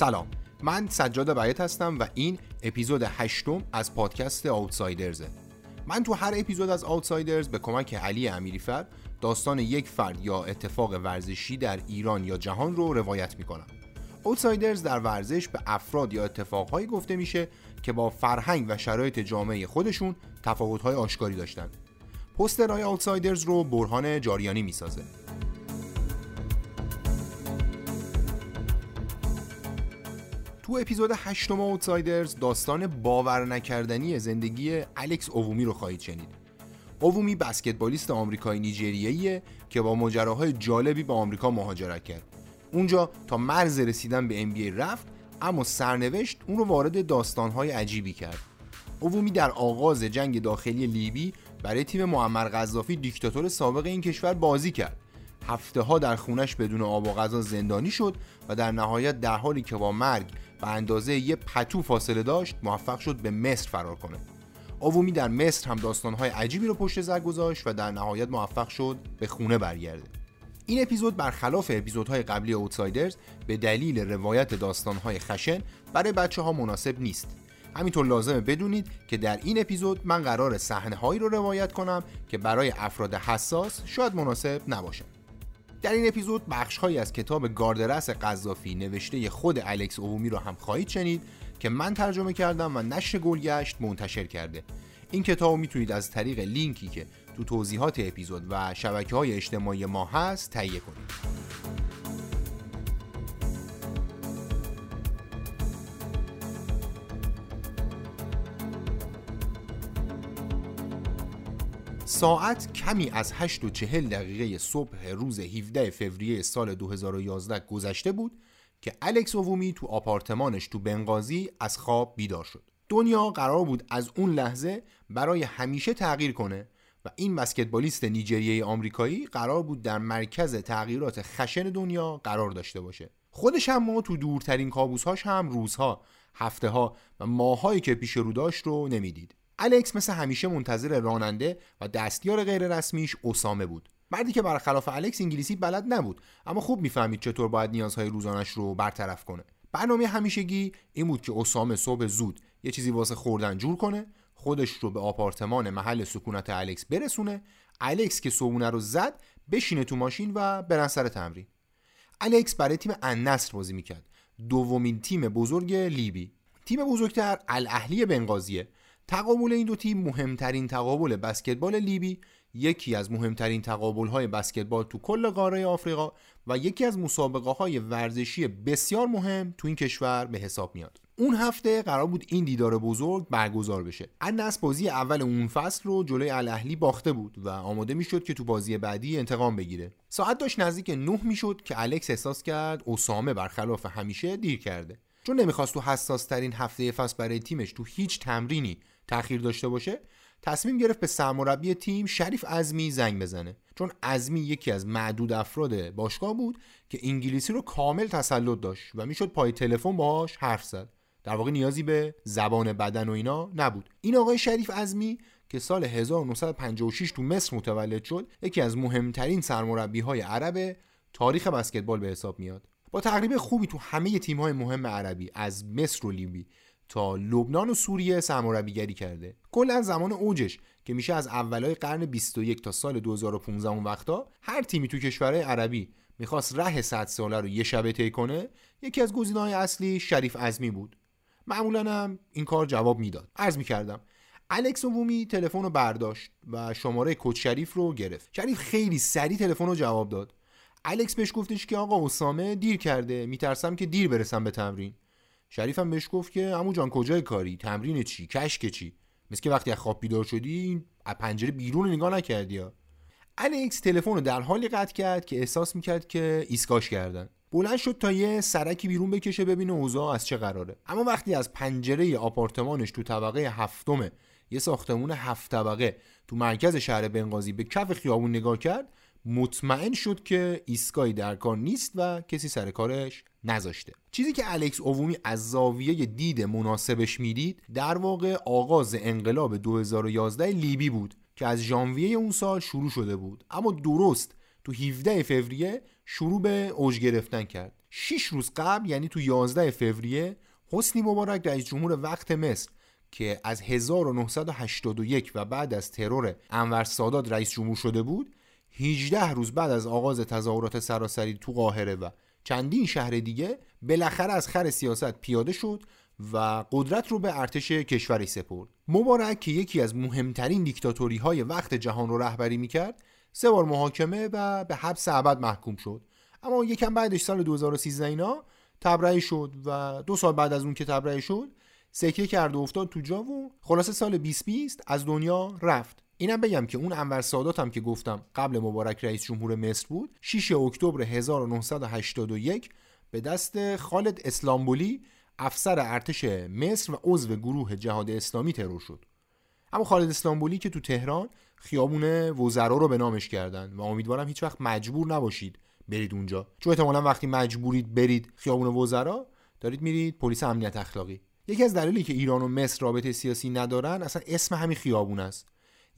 سلام. من سجاد بیت هستم و این اپیزود هشتم از پادکست آوتسایدرزه من تو هر اپیزود از آوتسایدرز به کمک علی امیریفر داستان یک فرد یا اتفاق ورزشی در ایران یا جهان رو روایت می‌کنم. آوتسایدرز در ورزش به افراد یا اتفاقهایی گفته میشه که با فرهنگ و شرایط جامعه خودشون تفاوت‌های آشکاری داشتن. پسترهای آوتسایدرز رو برهان جاریانی می‌سازه. تو اپیزود هشتم اوتسایدرز داستان باور نکردنی زندگی الکس اوومی رو خواهید شنید. اوومی بسکتبالیست آمریکایی نیجریه‌ایه که با ماجراهای جالبی به آمریکا مهاجرت کرد. اونجا تا مرز رسیدن به NBA رفت اما سرنوشت اون رو وارد داستانهای عجیبی کرد. اوومی در آغاز جنگ داخلی لیبی برای تیم معمر قذافی دیکتاتور سابق این کشور بازی کرد هفته ها در خونش بدون آب و غذا زندانی شد و در نهایت در حالی که با مرگ به اندازه یه پتو فاصله داشت موفق شد به مصر فرار کنه. آوومی در مصر هم داستانهای عجیبی رو پشت سر گذاشت و در نهایت موفق شد به خونه برگرده. این اپیزود برخلاف اپیزودهای قبلی اوتسایدرز به دلیل روایت داستانهای خشن برای بچه ها مناسب نیست. همینطور لازمه بدونید که در این اپیزود من قرار صحنه هایی رو روایت کنم که برای افراد حساس شاید مناسب نباشه. در این اپیزود بخشهایی از کتاب گاردرس قذافی نوشته خود الکس اوومی رو هم خواهید شنید که من ترجمه کردم و نشر گلگشت منتشر کرده. این کتاب می‌تونید از طریق لینکی که تو توضیحات اپیزود و شبکه های اجتماعی ما هست تهیه کنید. ساعت کمی از 8 و 40 دقیقه صبح روز 17 فوریه سال 2011 گذشته بود که الکس اوومی تو آپارتمانش تو بنغازی از خواب بیدار شد. دنیا قرار بود از اون لحظه برای همیشه تغییر کنه و این بسکتبالیست نیجریه آمریکایی قرار بود در مرکز تغییرات خشن دنیا قرار داشته باشه. خودش هم ما تو دورترین کابوسهاش هم روزها، هفته ها و ماهایی که پیش رو داشت رو نمی‌دید. الکس مثل همیشه منتظر راننده و دستیار غیر رسمیش اسامه بود. مردی که برخلاف الکس انگلیسی بلد نبود اما خوب می‌فهمید چطور باید نیازهای روزانش رو برطرف کنه. برنامه همیشگی این بود که اسامه صبح زود یه چیزی واسه خوردن جور کنه خودش رو به آپارتمان محل سکونت الکس برسونه الکس که صبونه رو زد بشینه تو ماشین و برن سر تمرین. الکس برای تیم النصر بازی می‌کرد. دومین تیم بزرگ لیبی. تیم بزرگتر الاهلی بنغازیه. تقابل این دو تیم مهمترین تقابل بسکتبال لیبی یکی از مهمترین تقابل های بسکتبال تو کل قاره آفریقا و یکی از مسابقه های ورزشی بسیار مهم تو این کشور به حساب میاد. اون هفته قرار بود این دیدار بزرگ برگزار بشه. النصر بازی اول اون فصل رو جلوی الاهلی باخته بود و آماده می‌شد که تو بازی بعدی انتقام بگیره. ساعت داشت نزدیک نه می‌شد که الکس احساس کرد اسامه برخلاف همیشه دیر کرده. چون نمی‌خواست تو حساس ترین هفته فصل برای تیمش تو هیچ تمرینی تاخیر داشته باشه تصمیم گرفت به سرمربی تیم شریف ازمی زنگ بزنه. چون ازمی یکی از معدود افراد باشگاه بود که انگلیسی رو کامل تسلط داشت و می‌شد پای تلفن باهاش حرف زد. در واقع نیازی به زبان بدن و اینا نبود. این آقای شریف ازمی که سال 1956 تو مصر متولد شد یکی از مهمترین سرمربی های عرب تاریخ بسکتبال به حساب میاد. با تقریب خوبی تو همه تیم های مهم عربی از مصر و لیبی. تا لبنان و سوریه سرمربیگری کرده. کلا زمان اوجش که میشه از اولای قرن 21 تا سال 2015 اون وقتا هر تیمی تو کشورهای عربی می‌خواست ره 100 ساله رو یه شبه طی کنه یکی از گزینه‌های اصلی شریف ازمی بود. معمولا هم این کار جواب می‌داد. عرض می‌کردم الکس وومی تلفن رو برداشت و شماره کوچ شریف رو گرفت. شریف خیلی سریع تلفن رو جواب داد. الکس بهش گفتش که آقا اسامه دیر کرده میترسم که دیر برسم به تمرین. شریفم بهش گفت که عمو جان کجای کاری؟ تمرین چی؟ کشک چی؟ مثل که وقتی از خواب بیدار شدی از پنجره بیرون نگاه نکردی یا الکس تلفن رو در حالی قطع کرد که احساس می‌کرد که ایسکاش کردن. بلند شد تا یه سرکی بیرون بکشه ببینه اوضاع از چه قراره. اما وقتی از پنجره آپارتمانش تو طبقه هفتم یه ساختمون هفت طبقه تو مرکز شهر بنغازی به کف خیابون نگاه کرد مطمئن شد که ایستگاهی در کار نیست و کسی سر کارش نذاشته. چیزی که الکس اوومی از زاویه دید مناسبش می‌دید در واقع آغاز انقلاب 2011 لیبی بود که از ژانویه اون سال شروع شده بود. اما درست تو 17 فوریه شروع به اوج گرفتن کرد. 6 روز قبل یعنی تو 11 فوریه حسنی مبارک رئیس جمهور وقت مصر که از 1981 و بعد از ترور انور سادات رئیس جمهور شده بود 18 روز بعد از آغاز تظاهرات سراسری تو قاهره و چندین شهر دیگه بالاخره از خر سیاست پیاده شد و قدرت رو به ارتش کشوری سپرد. مبارک که یکی از مهمترین دیکتاتوری های وقت جهان رو رهبری می‌کرد سه بار محاکمه و به حبس ابد محکوم شد. اما یکم بعدش سال 2013 اینا تبرئه شد و دو سال بعد از اون که تبرئه شد سکه کرد و افتاد تو جا و خلاصه سال 2020 از دنیا رفت. اینم بگم که اون انور سادات هم که گفتم قبل مبارک رئیس جمهور مصر بود 6 اکتبر 1981 به دست خالد اسلامبولی افسر ارتش مصر و عضو گروه جهاد اسلامی ترور شد. اما خالد اسلامبولی که تو تهران خیابون وزرا رو به نامش کردن و امیدوارم هیچ وقت مجبور نباشید برید اونجا. چون احتمالا وقتی مجبورید برید خیابون وزرا دارید میرید پلیس امنیت اخلاقی. یکی از دلایلی که ایران و مصر رابطه سیاسی ندارن اصلا اسم همین خیابون است.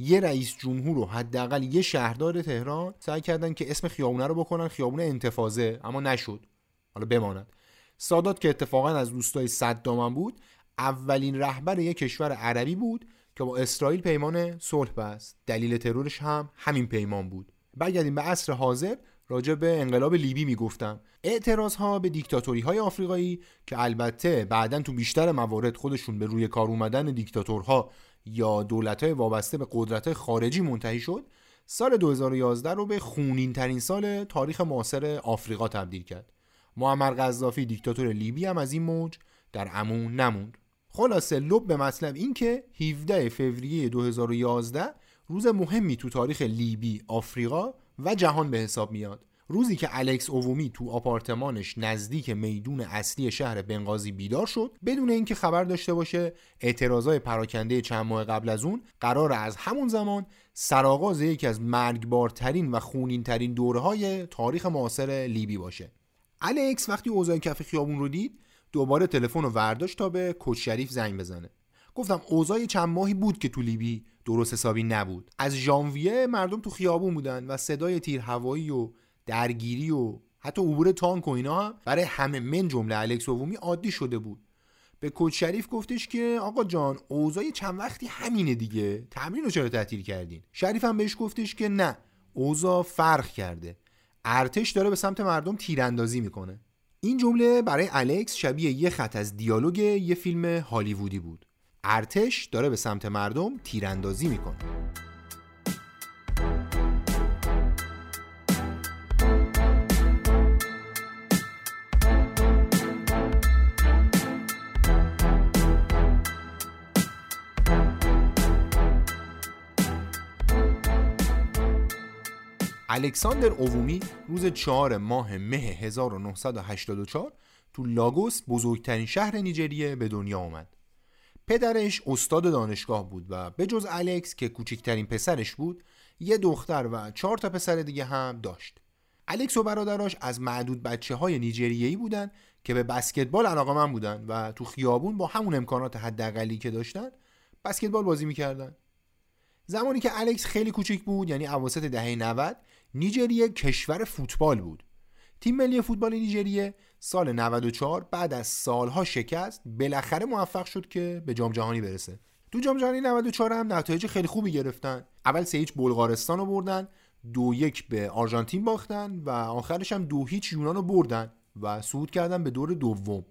یه رئیس جمهور رو حداقل یه شهردار تهران سعی کردن که اسم خیابونه رو بکنن خیابون انتفاضه اما نشد. حالا بماند. سادات که اتفاقا از دوستای صدام بود اولین رهبر یک کشور عربی بود که با اسرائیل پیمان صلح بست. دلیل ترورش هم همین پیمان بود. برگردیم به عصر حاضر راجع به انقلاب لیبی می‌گفتم. اعتراض ها به دیکتاتوری های آفریقایی که البته بعدا تو بیشتر موارد خودشون به روی کار اومدن دیکتاتورها یا دولت های وابسته به قدرت خارجی منتهی شد سال 2011 رو به خونین ترین سال تاریخ معاصر آفریقا تبدیل کرد معمر قذافی دیکتاتور لیبی هم از این موج در امون نموند خلاصه لب به مطلب این که 17 فوریه 2011 روز مهمی تو تاریخ لیبی، آفریقا و جهان به حساب میاد. روزی که الکس اوومی تو آپارتمانش نزدیک میدون اصلی شهر بنغازی بیدار شد بدون اینکه خبر داشته باشه اعتراضای پراکنده چند ماه قبل از اون قرار از همون زمان سرآغاز یکی از مرگبارترین و خونینترین دوره های تاریخ معاصر لیبی باشه. الکس وقتی اوضاع کف خیابون رو دید دوباره تلفن رو ورداشت تا به کوچ شریف زنگ بزنه. گفتم اوضاع چند ماهی بود که تو لیبی درست حسابی نبود. از ژانویه مردم تو خیابون بودن و صدای تیر هوایی و درگیری و حتی عبور تانک و اینا برای همه من جمله الکس اوومی عادی شده بود. به کوچ شریف گفتش که آقا جان اوضاع چند وقتی همینه دیگه؟ تمرین رو چرا تعطیل کردین؟ شریف هم بهش گفتش که نه اوضاع فرق کرده. ارتش داره به سمت مردم تیراندازی می‌کنه. این جمله برای الکس شبیه یه خط از دیالوگ یه فیلم هالیوودی بود. ارتش داره به سمت مردم تیراندازی می‌کنه. الکساندر اوومی روز 4 ماه مه 1984 تو لاگوس بزرگترین شهر نیجریه به دنیا آمد. پدرش استاد دانشگاه بود و به جز الکس که کوچکترین پسرش بود یه دختر و چهار تا پسر دیگه هم داشت. الکس و برادراش از معدود بچه های نیجریه‌ای بودن که به بسکتبال علاقه من بودن و تو خیابون با همون امکانات حداقلی که داشتن بسکتبال بازی می‌کردن. زمانی که الکس خیلی کوچیک بود یعنی اواسط دهه 90 نیجریه کشور فوتبال بود. تیم ملی فوتبال نیجریه سال 94 بعد از سالها شکست بالاخره موفق شد که به جام جهانی برسه. تو جام جهانی 94 هم نتایج خیلی خوبی گرفتن. اول سه هیچ بلغارستان رو بردن دو یک به آرژانتین باختن و آخرش هم دو هیچ یونان رو بردن و صعود کردن به دور دوم.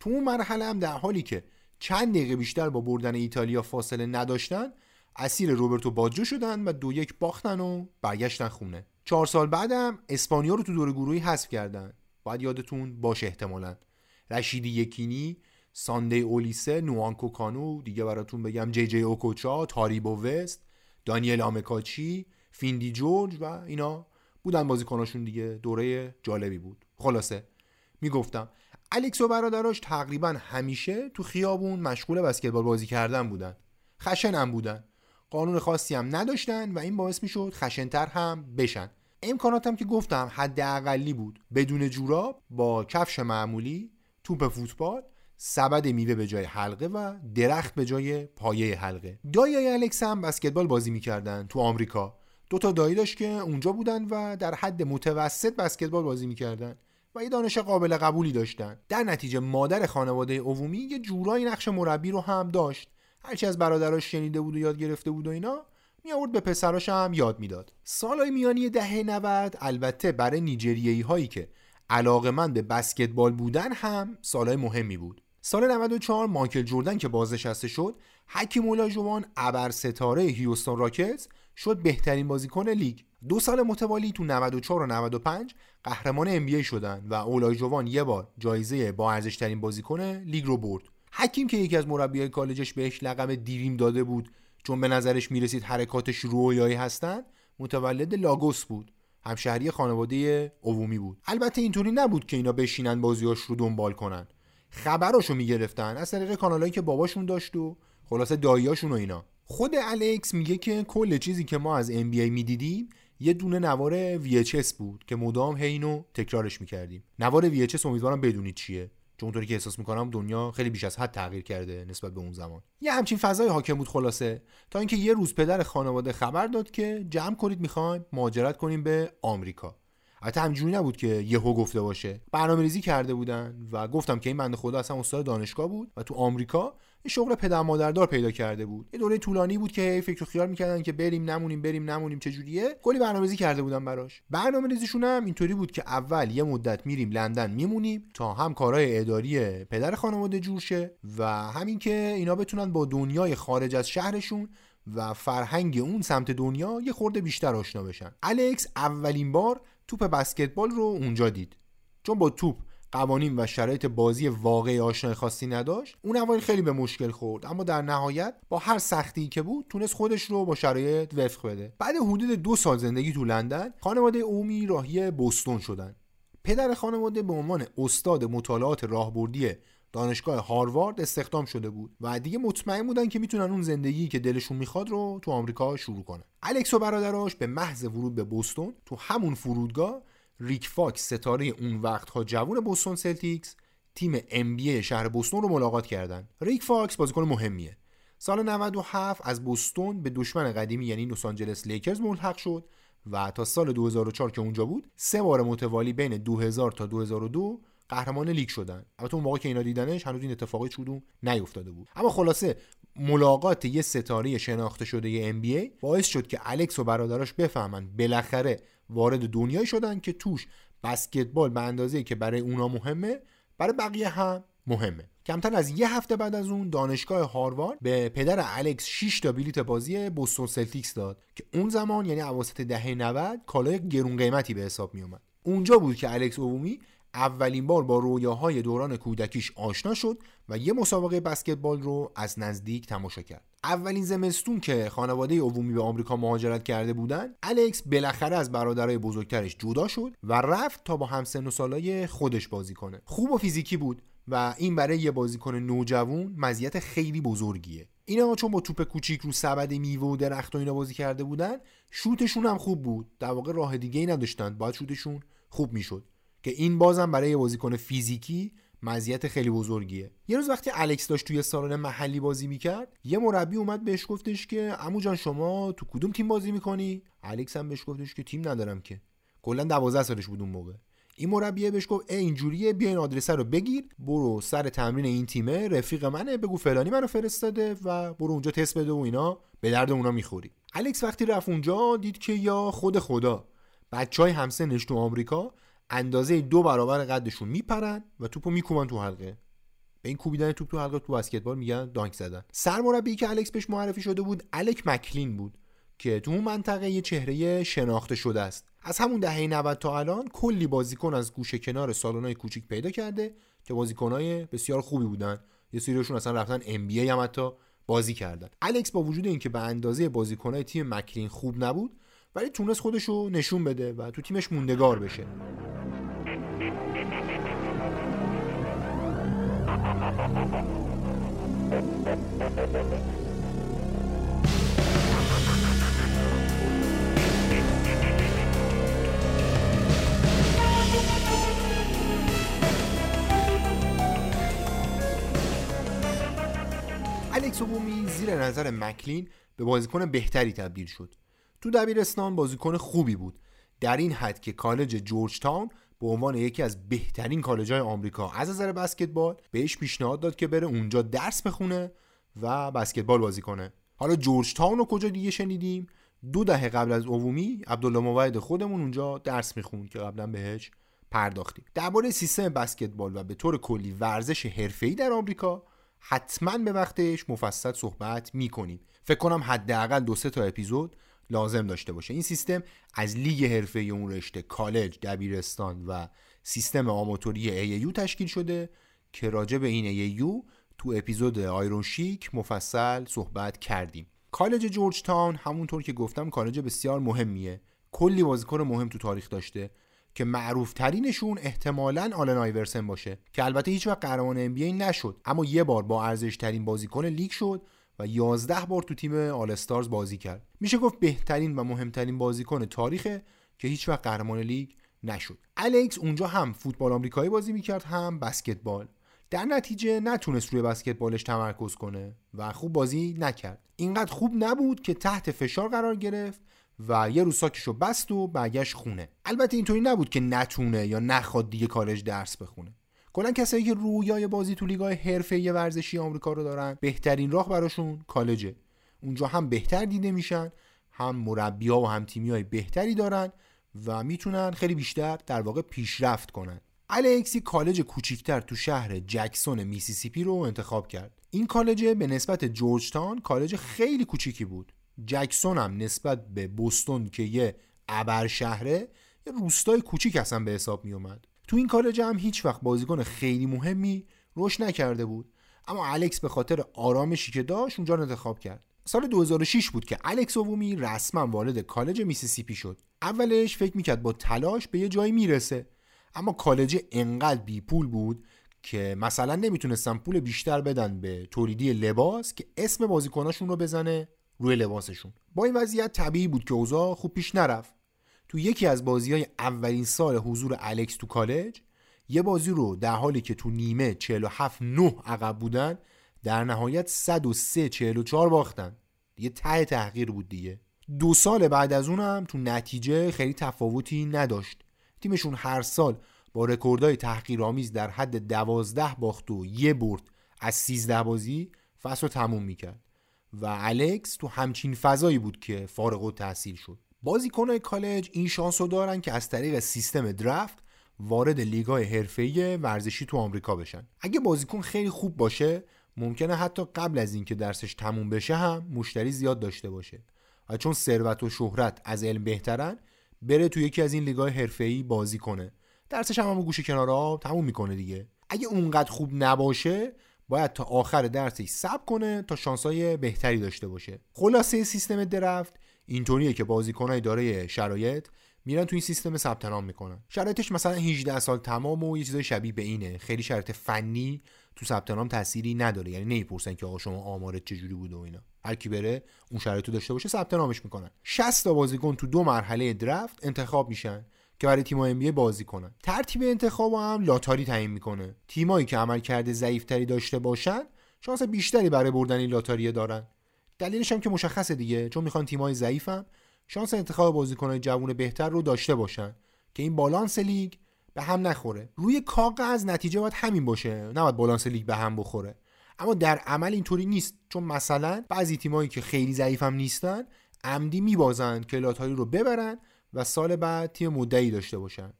تو اون مرحله هم در حالی که چند دقیقه بیشتر با بردن ایتالیا فاصله نداشتن اسیر روبرتو باجو شدن و دو یک باختن و برگشتن خونه. چهار سال بعدم اسپانیا رو تو دور گروهی حذف کردن. باید یادتون باشه احتمالا. رشیدی یکینی ساندی اولیسه نوانکو کانو دیگه براتون بگم جی جی اوکوچا تاریبو وست دانیل آمکاچی فیندی جورج و اینا بودن بازیکناشون دیگه. دوره جالبی بود. خلاصه می‌گفتم الکس و برادراش تقریبا همیشه تو خیابون مشغول بسکتبال بازی کردن بودن. خشن بودن. قانون خاصی هم نداشتن و این باعث می‌شد خشنتر هم بشن. امکاناتم که گفتم حد اقلی بود. بدون جوراب با کفش معمولی توپ فوتبال سبد میوه به جای حلقه و درخت به جای پایه حلقه. دایای الکس هم بسکتبال بازی می‌کردن تو آمریکا. دو تا دایی داشت که اونجا بودن و در حد متوسط بسکتبال بازی می‌کردن و یه دانش قابل قبولی داشتن. در نتیجه مادر خانواده اوومی یه جورایی نقش مربی رو هم داشت. هرچی از برادراش شنیده بود و یاد گرفته بود و اینا می آورد به پسراش هم یاد می‌داد. سالهای میانی دهه 90 البته برای نیجریه‌ای هایی که علاقمند به بسکتبال بودن هم سالهای مهمی بود. سال 94 مایکل جردن که بازنشسته شد حکیم اولاجوان ابر ستاره هیوستون راکتس شد بهترین بازیکن لیگ. دو سال متوالی تو 94 و 95 قهرمان ای شدن و اولاجوان یه بار جایزه با ارزش ترین بازیکن لیگ رو برد. حکیم که یکی از مربیای کالجش بهش لقب دیریم داده بود چون به نظرش می‌رسید حرکاتش رویایی هستن متولد لاگوس بود. همشهری خانواده عمومی بود. البته اینطوری نبود که اینا بشینن بازیاش رو دنبال کنن. خبراشو می‌گرفتن از طریق کانالایی که باباشون داشت و خلاصه داییاشون و اینا. خود الکس میگه که کل چیزی که ما از NBA می‌دیدیم یه دونه نوار VHS بود که مدام هینو تکرارش می‌کردیم. نوار VHS امیدوارم بدونید چیه. چون اونطوری که احساس می‌کنم دنیا خیلی بیش از حد تغییر کرده نسبت به اون زمان. یه همچین فضای حاکم بود خلاصه. تا اینکه یه روز پدر خانواده خبر داد که جمع کنید می‌خوایم مهاجرت کنیم به آمریکا. البته همجوری نبود که یهو گفته باشه. برنامه ریزی کرده بودن و گفتم که این بنده خدا اصلا استاد دانشگاه بود و تو آمریکا یه شغل پدر مادردار پیدا کرده بود. یه دوره طولانی بود که فکر و خیال می‌کردن که بریم نمونیم بریم نمونیم چجوریه کلی برنامه‌ریزی کرده بودن براش. برنامه‌ریزیشون هم اینطوری بود که اول یه مدت میریم لندن میمونیم تا هم کارهای اداری پدر خانواده جور شه و همین که اینا بتونن با دنیای خارج از شهرشون و فرهنگ اون سمت دنیا یه خورده بیشتر آشنا بشن. الکس اولین بار توپ بسکتبال رو اونجا دید. چون با توپ قوانین و شرایط بازی واقعی آشنای خاصی نداشت اون اول خیلی به مشکل خورد. اما در نهایت با هر سختی که بود تونست خودش رو با شرایط وفق بده. بعد حدود دو سال زندگی تو لندن خانواده اومی راهی بوستون شدن. پدر خانواده به عنوان استاد مطالعات راهبردی دانشگاه هاروارد استخدام شده بود و دیگه مطمئن بودن که می‌تونن اون زندگی که دلشون می‌خواد رو تو آمریکا شروع کنن. الکس و برادراش به محض ورود به بوستون تو همون فرودگاه ریک فاکس ستاره اون وقتها جوون بوستون سلتیکس تیم ام شهر بوستون رو ملاقات کردن. ریک فاکس بازیکن مهمیه. سال 97 از بوستون به دشمن قدیمی یعنی لس آنجلس لیکرز ملحق شد و تا سال 2004 که اونجا بود سه بار متوالی بین 2000 تا 2002 قهرمان لیگ شدن. البته اون موقع که اینا دیدنش هنوز این اتفاقی چودون نیفتاده بود. اما خلاصه ملاقات یه ستاره شناخته شده NBA باعث شد که الکس و برادراش بفهمن بالاخره وارد دنیایی شدن که توش بسکتبال به اندازه که برای اونا مهمه برای بقیه هم مهمه. کمتر از یه هفته بعد از اون دانشگاه هاروارد به پدر الکس 6 تا بلیت بازی بوستون سلتیکس داد که اون زمان یعنی اواسط دهه 90 کالای گرون قیمتی به حساب می اومد اونجا بود که الکس اوومی اولین بار با رویاهای دوران کودکیش آشنا شد و یه مسابقه بسکتبال رو از نزدیک تماشا کرد. اولین زمستون که خانواده عمومی به آمریکا مهاجرت کرده بودن، الکس بالاخره از برادرای بزرگترش جدا شد و رفت تا با همسن و سالای خودش بازی کنه. خوب و فیزیکی بود و این برای یه بازیکن نوجوان مزیت خیلی بزرگیه. اینا چون با توپ کوچیک رو سبد میوه و درخت و اینا بازی کرده بودن، شوتشون هم خوب بود. در واقع راه دیگه ای نداشتن، شوتشون خوب می‌شد. که این بازم برای بازیکن فیزیکی مزیت خیلی بزرگیه. یه روز وقتی الکس داشت توی سالن محلی بازی می‌کرد یه مربی اومد بهش گفتش که عمو جان شما تو کدوم تیم بازی می‌کنی؟ الکس هم بهش گفتش که تیم ندارم که. کلا 12 سالش بود اون موقع. این مربیه بهش گفت ای اینجوریه بیا این آدرس رو بگیر برو سر تمرین این تیمه رفیق منه بگو فلانی منو فرستاده و برو اونجا تست بده و اینا به درد اونا می‌خوری. الکس وقتی رفت اونجا دید که یا خود خدا بچه های همسنش تو آمریکا اندازه دو برابر قدشون میپرن و توپو میکوبن تو حلقه. به این کوبیدن توپ تو حلقه تو بسکتبال میگن دانک زدن. سرمربی که الکس بهش معرفی شده بود الک مکلین بود که تو اون منطقه یه چهره شناخته شده است. از همون دهه 90 تا الان کلی بازیکن از گوشه کنار سالن‌های کوچیک پیدا کرده که بازیکنای بسیار خوبی بودن. یه سریشون اصلا رفتن ام بی هم حتی بازی کردن. الکس با وجود اینکه به اندازه بازیکنای تیم مکلین خوب نبود ولی تونست خودشو نشون بده و تو تیمش موندگار بشه. الکس بومی زیر نظر مکلین به بازیکن بهتری تبدیل شد. تو دبیرستان بازیکن خوبی بود. در این حد که کالج جورج تاون به عنوان یکی از بهترین کالج‌های آمریکا از نظر بسکتبال بهش پیشنهاد داد که بره اونجا درس بخونه و بسکتبال بازی کنه. حالا جورج تاون رو کجا دیگه شنیدیم؟ دو دهه قبل از عمومی عبدالله موعد خودمون اونجا درس می‌خوند که قبلا بهش پرداختیم. درباره سیستم بسکتبال و به طور کلی ورزش حرفه‌ای در آمریکا حتما به وقتش مفصل صحبت می‌کنیم. فکر کنم حداقل دو سه تا اپیزود لازم داشته باشه. این سیستم از لیگ حرفه‌ای اون رشته کالج دبیرستان و سیستم آماتوری AAU تشکیل شده که راجع به این AAU تو اپیزود آیرون شیک مفصل صحبت کردیم. کالج جورج تاون همونطور که گفتم کالج بسیار مهمیه. کلی بازیکن مهم تو تاریخ داشته که معروف ترینشون احتمالا آلن آیورسن باشه که البته هیچ وقت قهرمانم نشد. اما یه بار با ارزش ترین بازیکن لیگ شد و 11 بار تو تیم آل استارز بازی کرد. میشه گفت بهترین و مهمترین بازیکن تاریخه که هیچ وقت قهرمان لیگ نشد. الکس اونجا هم فوتبال آمریکایی بازی می‌کرد هم بسکتبال. در نتیجه نتونست روی بسکتبالش تمرکز کنه و خوب بازی نکرد. اینقدر خوب نبود که تحت فشار قرار گرفت و یه روز ساکشو بست و برگشت خونه. البته اینطوری نبود که نتونه یا نخواد دیگه کالج درس بخونه. کلا کسایی که رویای بازی تو لیگای حرفه‌ای ورزشی آمریکا رو دارن. بهترین راه براشون کالجه. اونجا هم بهتر دیده میشن هم مربی‌ها و هم تیمی‌های بهتری دارن و می‌تونن خیلی بیشتر در واقع پیشرفت کنن. الکس یه کالج کوچیکتر تو شهر جکسون میسیسیپی رو انتخاب کرد. این کالج به نسبت جورج تاون کالج خیلی کوچیکی بود. جکسون هم نسبت به بوستون که یه ابر شهره یه روستای کوچیک اصلا به حساب می اومد تو این کالج هم هیچ وقت بازیکن خیلی مهمی رشد نکرده بود. اما الکس به خاطر آرامشی که داشت اونجا انتخاب کرد. سال 2006 بود که الکس اوومی رسما وارد کالج میسیسیپی شد. اولش فکر می‌کرد با تلاش به یه جایی می‌رسه. اما کالج انقدر بی پول بود که مثلا نمی‌تونستن پول بیشتر بدن به تولیدی لباس که اسم بازیکناشون رو بزنه روی لباسشون. با این وضعیت طبیعی بود که اوضاع خوب پیش نرفت. تو یکی از بازی های اولین سال حضور الکس تو کالج یه بازی رو در حالی که تو نیمه 47 9 عقب بودن در نهایت 103 44 باختن. یه ته تحقیر بود دیگه. دو سال بعد از اونم تو نتیجه خیلی تفاوتی نداشت. تیمشون هر سال با رکوردهای تحقیرآمیز در حد 12 باخت و یه برد از 13 بازی فصل رو تموم می‌کرد. و الکس تو همچین فضایی بود که فارغ و تحصیل شد. بازیکنهای کالج این شانس رو دارن که از طریق سیستم درفت وارد لیگای حرفه‌ای ورزشی تو آمریکا بشن. اگه بازیکن خیلی خوب باشه ممکنه حتی قبل از اینکه درسش تموم بشه هم مشتری زیاد داشته باشه. و چون ثروت و شهرت از علم بهترن بره تو یکی از این لیگای حرفه‌ای بازی کنه. درسش هم, هم گوشه کنارا تموم می‌کنه دیگه. اگه اونقدر خوب نباشه باید تا آخر درسش صبر کنه تا شانسای بهتری داشته باشه. خلاصه سیستم درفت اینطوریه که بازیکنای دارای شرایط میرن تو این سیستم ثبت نام می‌کنن. شرایطش مثلا 18 سال تمام و یه چیزای شبیه به اینه. خیلی شرایط فنی تو ثبت نام تأثیری نداره. یعنی نمی‌پرسن که آقا شما آمارت چجوری بوده و اینا. هر کی بره اون شرایطو داشته باشه ثبت نامش می‌کنن. 60 تا بازیکن تو دو مرحله درفت انتخاب میشن که برای تیم ام بازی کنن. ترتیب انتخاب هم لاتاری تعیین می‌کنه. تیمایی که عملکرد ضعیفتری داشته باشن شانس بیشتری برای بردن این لاتاری دارن. دلیلش هم که مشخصه دیگه چون می‌خوان تیمای ضعیفم. شانس انتخاب بازیکنهای جوون بهتر رو داشته باشن که این بالانس لیگ به هم نخوره. روی کاغذ نتیجه باید همین باشه. نباید بالانس لیگ به هم بخوره. اما در عمل اینطوری نیست چون مثلا بعضی تیمایی که خیلی ضعیفم نیستن عمدی میبازن که لاتاری رو ببرن و سال بعد تیم مدعی داشته باشن.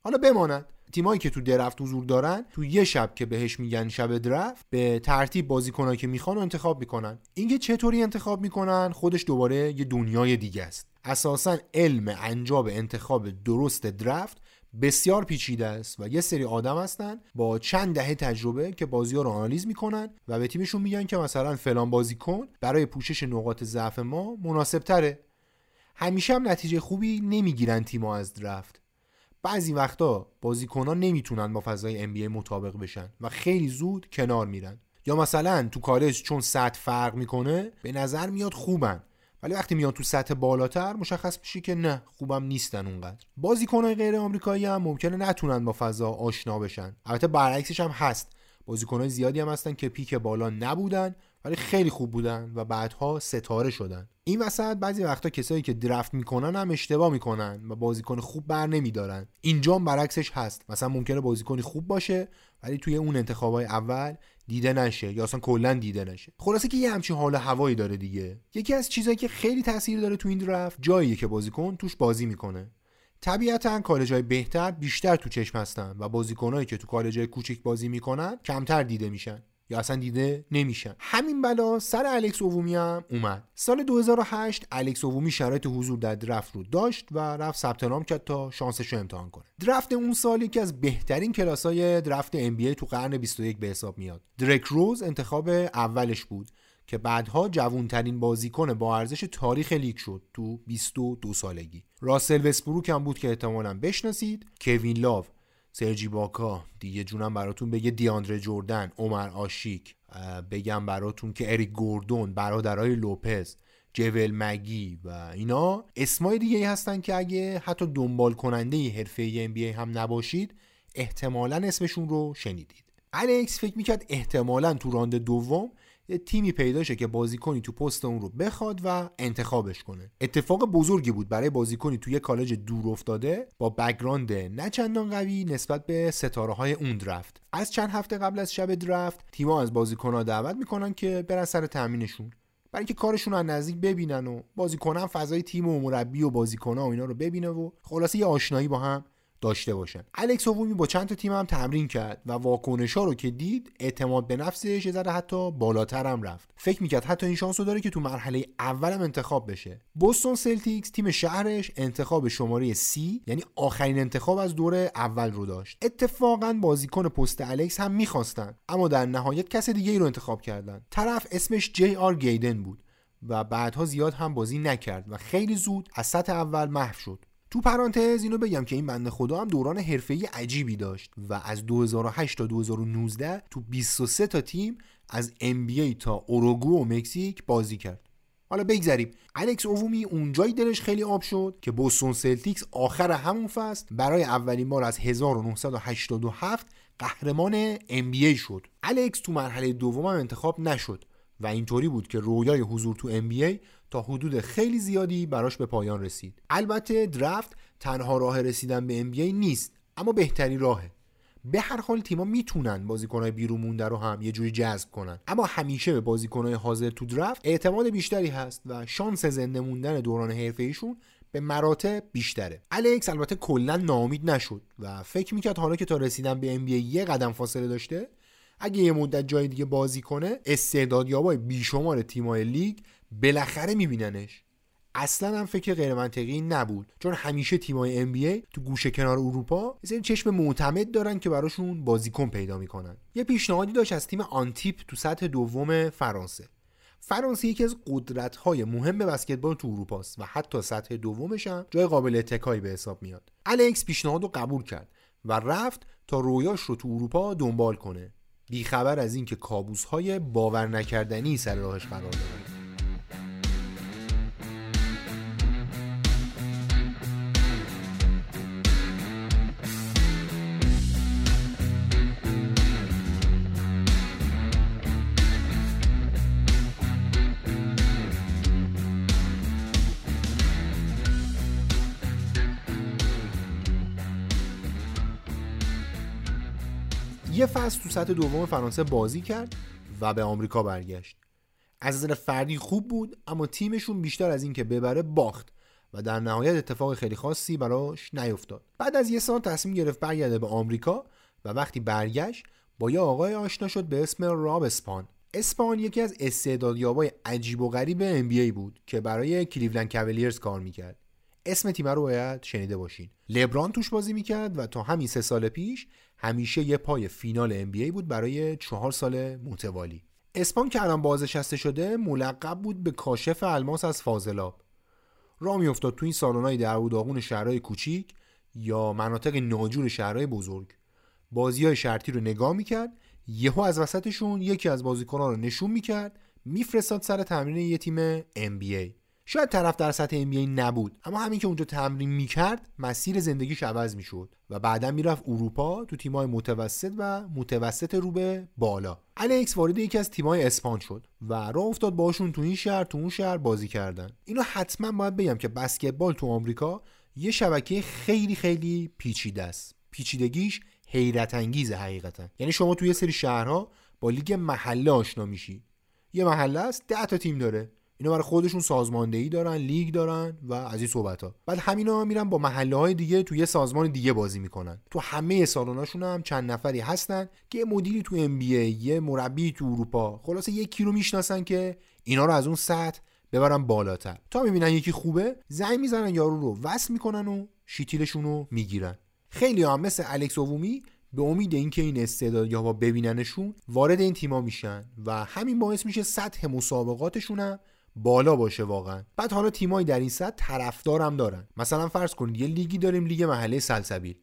حالا بماند. تیمایی که تو درفت حضور دارن تو یه شب که بهش میگن شب درفت به ترتیب بازیکنایی که می‌خوان انتخاب می‌کنن. اینکه چطوری انتخاب می‌کنن خودش دوباره یه دنیای دیگه است. اساسا علم انجاب انتخاب درست درفت بسیار پیچیده است و یه سری آدم هستن با چند دهه تجربه که بازی ها رو آنالیز می‌کنن و به تیمشون میگن که مثلا فلان بازیکن برای پوشش نقاط ضعف ما مناسب تره همیشه هم نتیجه خوبی نمی‌گیرن تیما از درفت. بعضی وقتا بازیکنان نمی‌تونن با فضای NBA مطابق بشن و خیلی زود کنار میرن. یا مثلا تو کالج چون سطح فرق می‌کنه به نظر میاد خوبن. ولی وقتی میاد تو سطح بالاتر مشخص میشه که نه خوبم نیستن اونقدر. بازیکنهای غیر آمریکایی هم ممکنه نتونن با فضا آشنا بشن. البته برعکسش هم هست. بازیکنهای زیادی هم هستن که پیک بالا نبودن ولی خیلی خوب بودن و بعدها ستاره شدن. این وسط بعضی وقتا کسایی که درفت می‌کنن هم اشتباه می‌کنن و بازیکن خوب بر نمیدارن. اینجا برعکسش هست. مثلا ممکنه بازیکنی خوب باشه ولی توی اون انتخابای اول دیده نشه یا اصلا کلا دیده نشه. خلاصه که یه همچین حال هوایی داره دیگه. یکی از چیزایی که خیلی تاثیر داره تو این درفت جاییه که بازیکن توش بازی می‌کنه. طبیعتا کالج های بهتر بیشتر تو چشم هستن و بازیکنهایی که تو کالج های کوچیک بازی می‌کنن کمتر دیده میشن. یا اصلا دیده نمیشن همین بلا سر الکس اوومی هم اومد. سال 2008 الکس اوومی شرایط حضور در درفت رو داشت و رفت ثبت نام کرد تا شانسش رو امتحان کنه. درفت اون سال یکی از بهترین کلاسای درفت NBA تو قرن 21 به حساب میاد. درک روز انتخاب اولش بود که بعدها جوونترین بازیکن با ارزش تاریخ لیگ شد تو 22 سالگی. راسل وسبروک هم بود که احتمالا بشناسید. کوین لاو سرج ایباکا دیگه جونم براتون بگه دیاندره جردن عمر آشیک بگم براتون که اریک گوردون برادرای لوپز جاول مگی و اینا. اسمای دیگه ای هستن که اگه حتی دنبال کننده حرفه ای هم نباشید احتمالا اسمشون رو شنیدید. الکس فکر می‌کرد احتمالا تو راند دوم یه تیمی پیدا شه که بازیکنی تو پست اون رو بخواد و انتخابش کنه. اتفاق بزرگی بود برای بازیکنی تو یه کالج دور افتاده. با background نه چندان قوی نسبت به ستاره های اون draft. از چند هفته قبل از شب draft تیم‌ها از بازیکنها دعوت می‌کنن که برن سر تمرینشون برای اینکه کارشون رو از نزدیک ببینن و بازیکنان فضای تیم و مربی و بازیکنها و اینا رو ببینه و خلاصه یه آشنایی با هم داشته باشن. الکس اوومی با چند تا تیم هم تمرین کرد و واکنش ها رو که دید اعتماد به نفسش یه حتی بالاتر هم رفت. فکر می‌کرد حتی این شانس رو داره که تو مرحله اولم انتخاب بشه. بوستون سلتیکس تیم شهرش انتخاب شماره سی یعنی آخرین انتخاب از دور اول رو داشت. اتفاقا بازیکن پست الکس هم می‌خواستن اما در نهایت کس دیگه ای رو انتخاب کردن. طرف اسمش جی آر گیدن بود و بعدها زیاد هم بازی نکرد و خیلی زود از سطح اول محو شد. تو پرانتز اینو بگم که این بنده خدا هم دوران حرفه‌ای عجیبی داشت و از 2008 تا 2019 تو 23 تا تیم از NBA تا اوروگوئه و مکزیک بازی کرد. حالا بگذریم. الکس اوومی اونجایی دلش خیلی آب شد که بوستون سلتیکس آخر همون فصل برای اولین بار از 1987 قهرمان NBA شد. الکس تو مرحله دوم انتخاب نشد و اینطوری بود که رویای حضور تو NBA تا حدود خیلی زیادی براش به پایان رسید. البته درفت تنها راه رسیدن به NBA نیست اما بهترین راهه. به هر حال تیما می‌تونن بازیکنهای بیرون مونده رو هم یه جوری جذب کنن. اما همیشه به بازیکنهای حاضر تو درفت اعتماد بیشتری هست و شانس زنده موندن دوران ایشون به مراتب بیشتره. الکس البته کلا ناامید نشد و فکر می‌کرد حالا که تا رسیدن به NBA یه قدم فاصله داشته اگه یه مدت جای دیگه بازی کنه استعدادیابای بیشمار تیمای لیگ بالاخره میبیننش. اصلا هم فکر غیر منطقی نبود. چون همیشه تیمای NBA تو گوشه کنار اروپا مثل چشم معتمد دارن که براشون بازیکن پیدا می‌کنن. یه پیشنهادی داشت از تیم آنتیپ تو سطح دوم فرانسه. فرانسه یکی از قدرت های مهم بسکتبال تو اروپا است و حتی سطح دومش هم جای قابل اتکایی به حساب میاد. الکس پیشنهاد رو قبول کرد و رفت تا رویاش رو تو اروپا دنبال کنه. بیخبر از اینکه کابوس های باور نکردنی سر راهش قرار دارن یه فصل تو سطح دوم فرانسه بازی کرد و به آمریکا برگشت. از نظر فردی خوب بود اما تیمشون بیشتر از اینکه ببره باخت و در نهایت اتفاق خیلی خاصی براش نیفتاد. بعد از یه سال تصمیم گرفت برگرده به آمریکا و وقتی برگشت با یه آقای آشنا شد به اسم راب اسپان. اسپان یکی از استعدادیابای عجیب و غریب NBA بود که برای کلیولند کولیرز کار می‌کرد. اسم تیم رو باید شنیده باشین. لبران توش بازی می‌کرد و تا همین سه سال پیش همیشه یه پای فینال NBA بود برای چهار سال متوالی. اسپان که الان بازنشسته شده ملقب بود به کاشف الماس از فاضلاب. را میافتاد تو این سالن‌های در و شهرهای کوچیک یا مناطق ناجور شهرهای بزرگ. بازی های شرطی رو نگاه می‌کرد یهو از وسطشون یکی از بازیکنان رو نشون می‌کرد میفرستاد سر تمرین یه تیم NBA شاید طرف در سطح NBA نبود اما همین که اونجا تمرین می‌کرد مسیر زندگیش عوض می‌شد و بعدا می‌رفت اروپا تو تیمای متوسط و متوسط رو به بالا. الکس وارد یکی از تیمای اسپان شد و راه افتاد باشون تو این شهر تو اون شهر بازی کردن. اینو حتما باید بگم که بسکتبال تو آمریکا یه شبکه خیلی خیلی پیچیده است. پیچیدگیش حیرت انگیزه حقیقتا. یعنی شما توی سری شهرها با لیگ محله آشنا میشی. یه محله است ده تا تیم داره. اینا برای خودشون سازماندهی دارن لیگ دارن و از این صحبت ها بعد همینا میرن با محله های دیگه توی یه سازمان دیگه بازی می‌کنن. تو همه سالوناشون هم چند نفری هستن که یه مدیری تو ام یه مربی تو اروپا. خلاصه یکی رو می‌شناسن که اینا رو از اون سطح ببرن بالاتر. تا می‌بینن یکی خوبه زنگ می‌زنن یارو رو وصل می‌کنن و شیتیلشون رو می‌گیرن. خیلی هم مثل الکس اوومی به امید اینکه این استعداد یا با ببیننشون وارد این تیما میشن و همین باعث میشه سطح مسابقاتشون هم بالا باشه واقعا. بعد حالا تیمایی در این سطح طرفدارم دارن. مثلا فرض کنید یه لیگی داریم لیگ محله سلسبیل.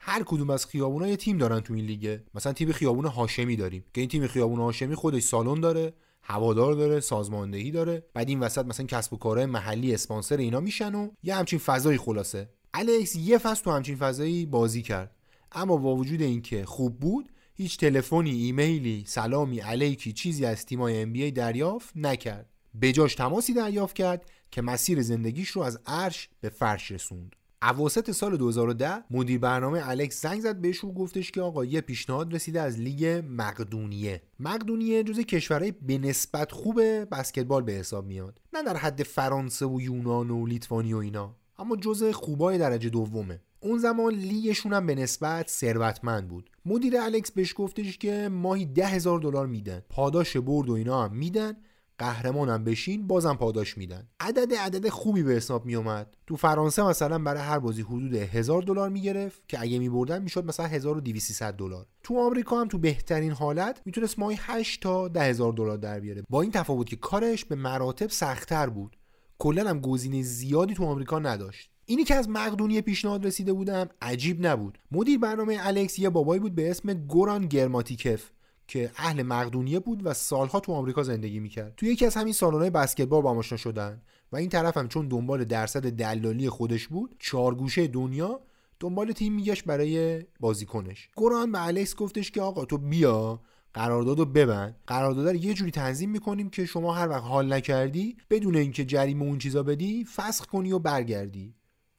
هر کدوم از خیابونا یه تیم دارن تو این لیگه. مثلا تیم خیابون هاشمی داریم. که این تیم خیابون هاشمی خودش سالن داره هوادار داره سازماندهی داره. بعد این وسط مثلا کسب و کارهای محلی اسپانسر اینا میشن و یه همچین فضایی خلاصه. الکس یه فصل تو همچین فضایی بازی کرد. اما با وجود اینکه خوب بود هیچ تلفنی ایمیلی سلامی علیکی چیزی از تیمای ام دریافت نکرد. بجاش تماسی دریافت کرد که مسیر زندگیش رو از عرش به فرش رسوند. اواسط سال 2010 مدیر برنامه الکس زنگ زد بهش و گفتش که آقا یه پیشنهاد رسیده از لیگ مقدونیه. مقدونیه جز کشورهای به نسبت خوب بسکتبال به حساب میاد. نه در حد فرانسه و یونان و لیتوانی و اینا اما جز خوبای درجه دومه. اون زمان لیگشون هم به نسبت ثروتمند بود. مدیر الکس بهش گفتش که ماهی ده هزار دلار میدن. پاداش برد و اینا هم میدن. قهرمانم بشین بازم پاداش میدن. عدد عدد خوبی به حساب میومد. تو فرانسه مثلا برای هر بازی حدود هزار دلار می‌گرفت که اگه میبردن می‌شد مثلا 1200 دلار. تو آمریکا هم تو بهترین حالت می‌تونست ماهی 8 تا 10000 دلار در بیاره. با این تفاوت که کارش به مراتب سختتر بود. کلا هم گزینه زیادی تو آمریکا نداشت. اینی که از مقدونیه پیشنهاد رسیده بودم عجیب نبود. مدیر برنامه الکس یه بابایی بود به اسم گوران گرماتیکف. که اهل مقدونیه بود و سالها تو آمریکا زندگی می‌کرد. تو یکی از همین سالن‌های بسکتبال با آشنا شدن و این طرف هم چون دنبال درصد دلالی خودش بود چارگوشه دنیا دنبال تیم میگشت برای بازیکنش. گوران به الکس گفتش که آقا تو بیا قراردادو ببند. قرارداد رو یه جوری تنظیم می‌کنیم که شما هر وقت حال نکردی بدون اینکه جریمه اون چیزا بدی فسخ کنی و برگردی.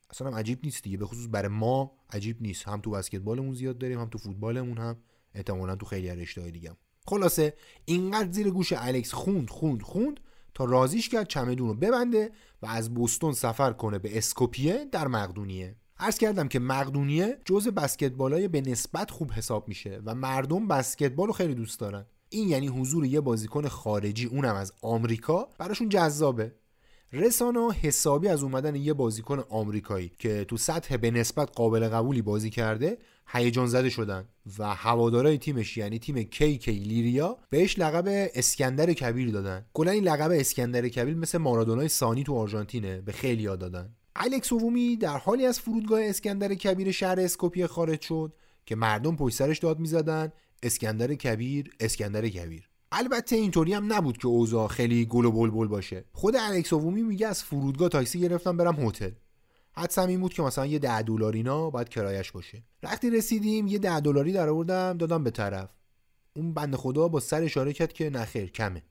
اصلا هم عجیب نیست دیگه. به خصوص برای ما عجیب نیست. هم تو بسکتبالمون زیاد داریم هم تو فوتبالمون هم. احتمالا تو خیلی رشته‌های دیگه خلاصه اینقدر زیر گوش الکس خوند خوند خوند تا رازیش کرد چمدون رو ببنده و از بوستون سفر کنه به اسکوپیه در مقدونیه. عرض کردم که مقدونیه جز بسکتبالای به نسبت خوب حساب میشه و مردم بسکتبال رو خیلی دوست دارن. این یعنی حضور یه بازیکن خارجی اونم از آمریکا براشون جذابه. رسانه حسابی از اومدن یه بازیکن آمریکایی که تو سطح به نسبت قابل قبولی بازی کرده هیجان زده شدن و هوادارای تیمش یعنی تیم کی کی لیریا بهش لقب اسکندر کبیر دادن. کلا این لقب اسکندر کبیر مثل مارادونای سانی تو آرژانتینه به خیلی یاد دادن. الکس اوومی در حالی از فرودگاه اسکندر کبیر شهر اسکوپیه خارج شد که مردم پشت داد می‌زدن اسکندر کبیر اسکندر کبیر. البته اینطوری هم نبود که اوضاع خیلی گل و بلبل باشه. خود الکس اوومی میگه از فرودگاه تاکسی گرفتم برم هتل. حدسم این بود که مثلا یه ده دلارینا باید کرایش باشه. وقتی رسیدیم یه ده دلاری در آوردم دادم به طرف. اون بند خدا با سر اشاره کرد که نخیر کمه.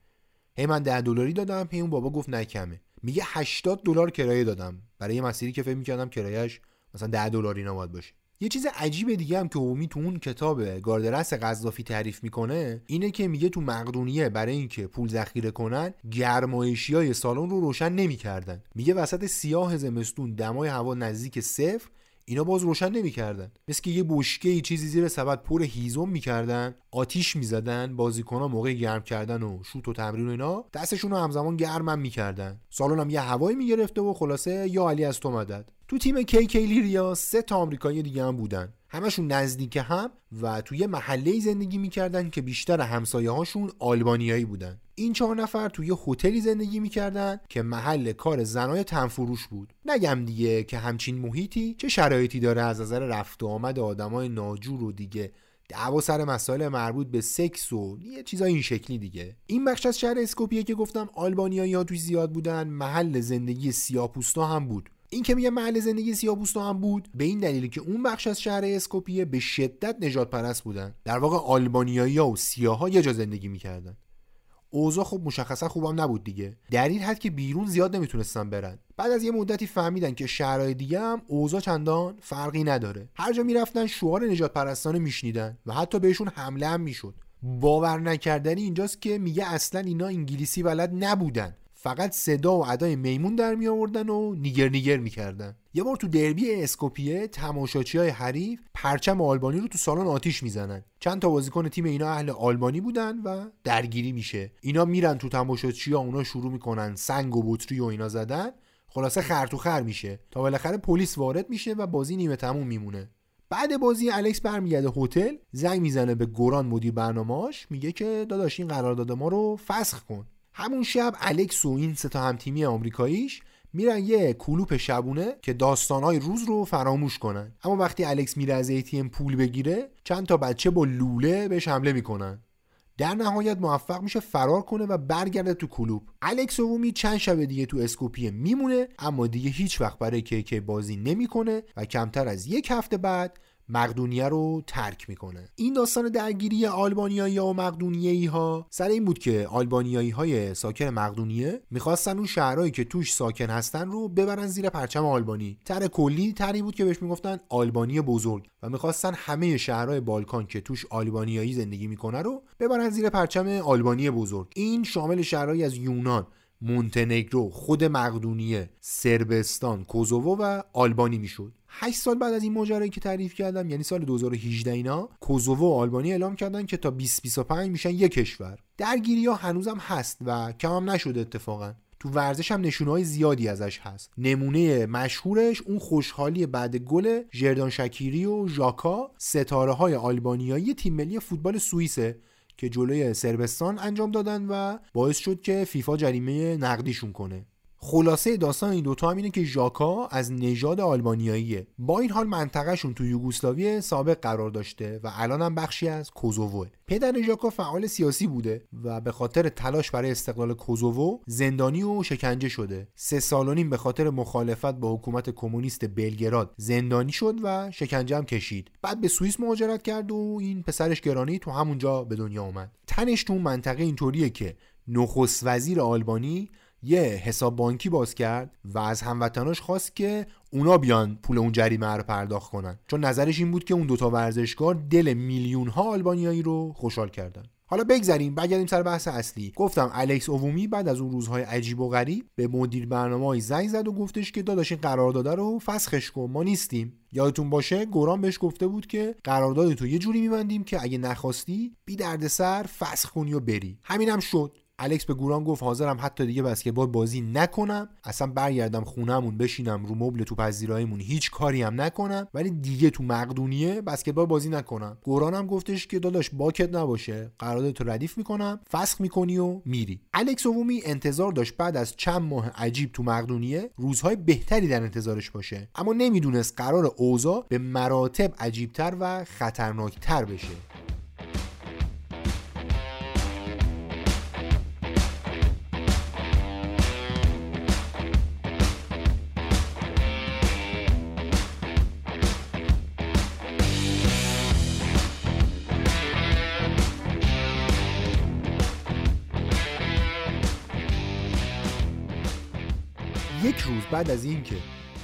هی من ده دلاری دادم هی اون بابا گفت نه کمه. میگه 80 دلار کرایه دادم. برای یه مسیری که فکر می‌کردم کرایش مثلا 10 دلاری باید باشه. یه چیز عجیب دیگه هم که اومی تو اون کتاب گاردرس قذافی تعریف می‌کنه اینه که میگه تو مقدونیه برای اینکه پول ذخیره کنن گرمایشی های سالن رو روشن نمی‌کردن. میگه وسط سیاه زمستون دمای هوا نزدیک صفر اینا باز روشن نمی‌کردن. مثل که یه بشکه چیزی زیر سبد پر هیزم می‌کردن آتیش می‌زدن بازیکنها موقع گرم کردن و شوت و تمرین و اینا دستشون رو همزمان گرمم می‌کردن. سالن هم یه هوایی می‌گرفته و خلاصه یا علی از تو مدد. تو تیم کی کی لیریا سه تا آمریکایی دیگه هم بودن. همشون نزدیک هم و توی محله زندگی می‌کردن که بیشتر همسایه هاشون آلبانیایی بودن. این چهار نفر توی هتلی زندگی می‌کردن که محل کار زنای تنفروش بود. نگم دیگه که همچین محیطی چه شرایطی داره از نظر رفت و آمد آدمای ناجور و دیگه. دعوا سر مسائل مربوط به سکس و یه چیزای این شکلی دیگه. این بخش از شهر اسکوپیه که گفتم آلبانیایی ها توش زیاد بودن محل زندگی سیاپوستا هم بود. این که میگه محل زندگی سیاپوستا هم بود به این دلیلی که اون بخش از شهر اسکوپیه به شدت نجات پرست بودن. در واقع آلبانیایی ها و سیاها یه جا زندگی می‌کردن. اوضاع خب مشخصا خوبم نبود دیگه. در این حد که بیرون زیاد نمی‌تونستن برن. بعد از یه مدتی فهمیدن که شهرهای دیگه هم اوضاع چندان فرقی نداره. هر جا می‌رفتن شعار نجات پرستانه میشنیدن و حتی بهشون حمله هم می‌شد. باور نکردنی اینجاست که میگه اصلا اینا انگلیسی بلد نبودن. فقط صدا و ادای میمون در می آوردن و نیگر نیگر می‌کردن یه بار تو دربی اسکوپیه تماشاچی های حریف پرچم آلبانی رو تو سالن آتیش می‌زنن چند تا بازیکن تیم اینا اهل آلبانی بودن و درگیری میشه. اینا میرن تو تماشاچی ها اونا شروع می‌کنن سنگ و بطری و اینا زدن. خلاصه خر تو خر میشه. تا بالاخره پلیس وارد میشه و بازی نیمه تموم میمونه. بعد بازی الکس برمیگرده هتل زنگ می‌زنه به گوران مدیر برنامه‌اش میگه که داداش این قرارداد ما رو فسخ کن. همون شب الکس و این سه تا همتیمی آمریکاییش میرن یه کلوپ شبونه که داستانهای روز رو فراموش کنن. اما وقتی الکس میره از ATM پول بگیره چند تا بچه با لوله بهش حمله می‌کنن. در نهایت موفق میشه فرار کنه و برگرده تو کلوب الکس اوومی چند شب دیگه تو اسکوپیه میمونه اما دیگه هیچ وقت برای کیکی بازی نمی‌کنه و کمتر از یک هفته بعد مقدونیه رو ترک می‌کنه. این داستان درگیری آلبانیایی ها و مقدونیایی ها سر این بود که آلبانیایی های ساکن مقدونیه می‌خواستن اون شهرهایی که توش ساکن هستن رو ببرن زیر پرچم آلبانی. تر کلی تری بود که بهش می‌گفتن آلبانی بزرگ و می‌خواستن همه شهرهای بالکان که توش آلبانیایی زندگی می‌کنه رو ببرن زیر پرچم آلبانی بزرگ. این شامل شهرهایی از یونان مونتنگرو خود مقدونیه سربستان کوزوو و آلبانی می‌شد. 8 سال بعد از این ماجرایی که تعریف کردم یعنی سال 2018 اینا کوزوو و آلبانی اعلام کردن که تا 2025 میشن یک کشور. درگیری ها هنوزم هست و کم هم نشده اتفاقا. تو ورزش هم نشونه های زیادی ازش هست. نمونه مشهورش اون خوشحالی بعد گل ژردان شکیری و ژاکا ستاره های آلبانیایی تیم ملی فوتبال سوئیسه که جلوی سربستان انجام دادن و باعث شد که فیفا جریمه نقدیشون کنه. خلاصه داستان این دوتا هم اینه که ژاکا از نژاد آلبانیاییه با این حال منطقهشون تو یوگسلاوی سابق قرار داشته و الان هم بخشی از کوزووه. پدر ژاکا فعال سیاسی بوده و به خاطر تلاش برای استقلال کوزوو زندانی و شکنجه شده. سه سال و نیم به خاطر مخالفت با حکومت کمونیست بلگراد زندانی شد و شکنجه هم کشید. بعد به سوئیس مهاجرت کرد و این پسرش گرانی تو همونجا به دنیا اومد. تنش تو منطقه اینطوریه که نخست وزیر آلبانی یه حساب بانکی باز کرد و از هموطناش خواست که اونا بیان پول اون جریمه رو پرداخت کنن. چون نظرش این بود که اون دوتا ورزشکار دل میلیون ها آلبانیایی رو خوشحال کردن. حالا بگذریم برگردیم سر بحث اصلی. گفتم الکس اوومی بعد از اون روزهای عجیب و غریب به مدیر برنامه زنگ زد و گفتش که داداش این قرارداد رو فسخش کن ما نیستیم. یادتون باشه گوران بهش گفته بود که قرارداد تو یه جوری میبندیم که اگه نخواستی بی دردسر فسخ کنی و بری. همینم شد. الکس به گوران گفت حاضرم حتی دیگه بسکتبال بازی نکنم. اصلا برگردم خونهمون بشینم رو مبل تو پذیراییمون هیچ کاری هم نکنم. ولی دیگه تو مقدونیه بسکتبال بازی نکنم. گوران هم گفتش که داداش باکت نباشه. قرارداد تو ردیف می‌کنم. فسخ می‌کنی و میری. الکس اوومی انتظار داشت بعد از چند ماه عجیب تو مقدونیه روزهای بهتری در انتظارش باشه. اما نمی‌دونست قرار اوضاع به مراتب عجیبتر و خطرناکتر بشه. بعد از اینکه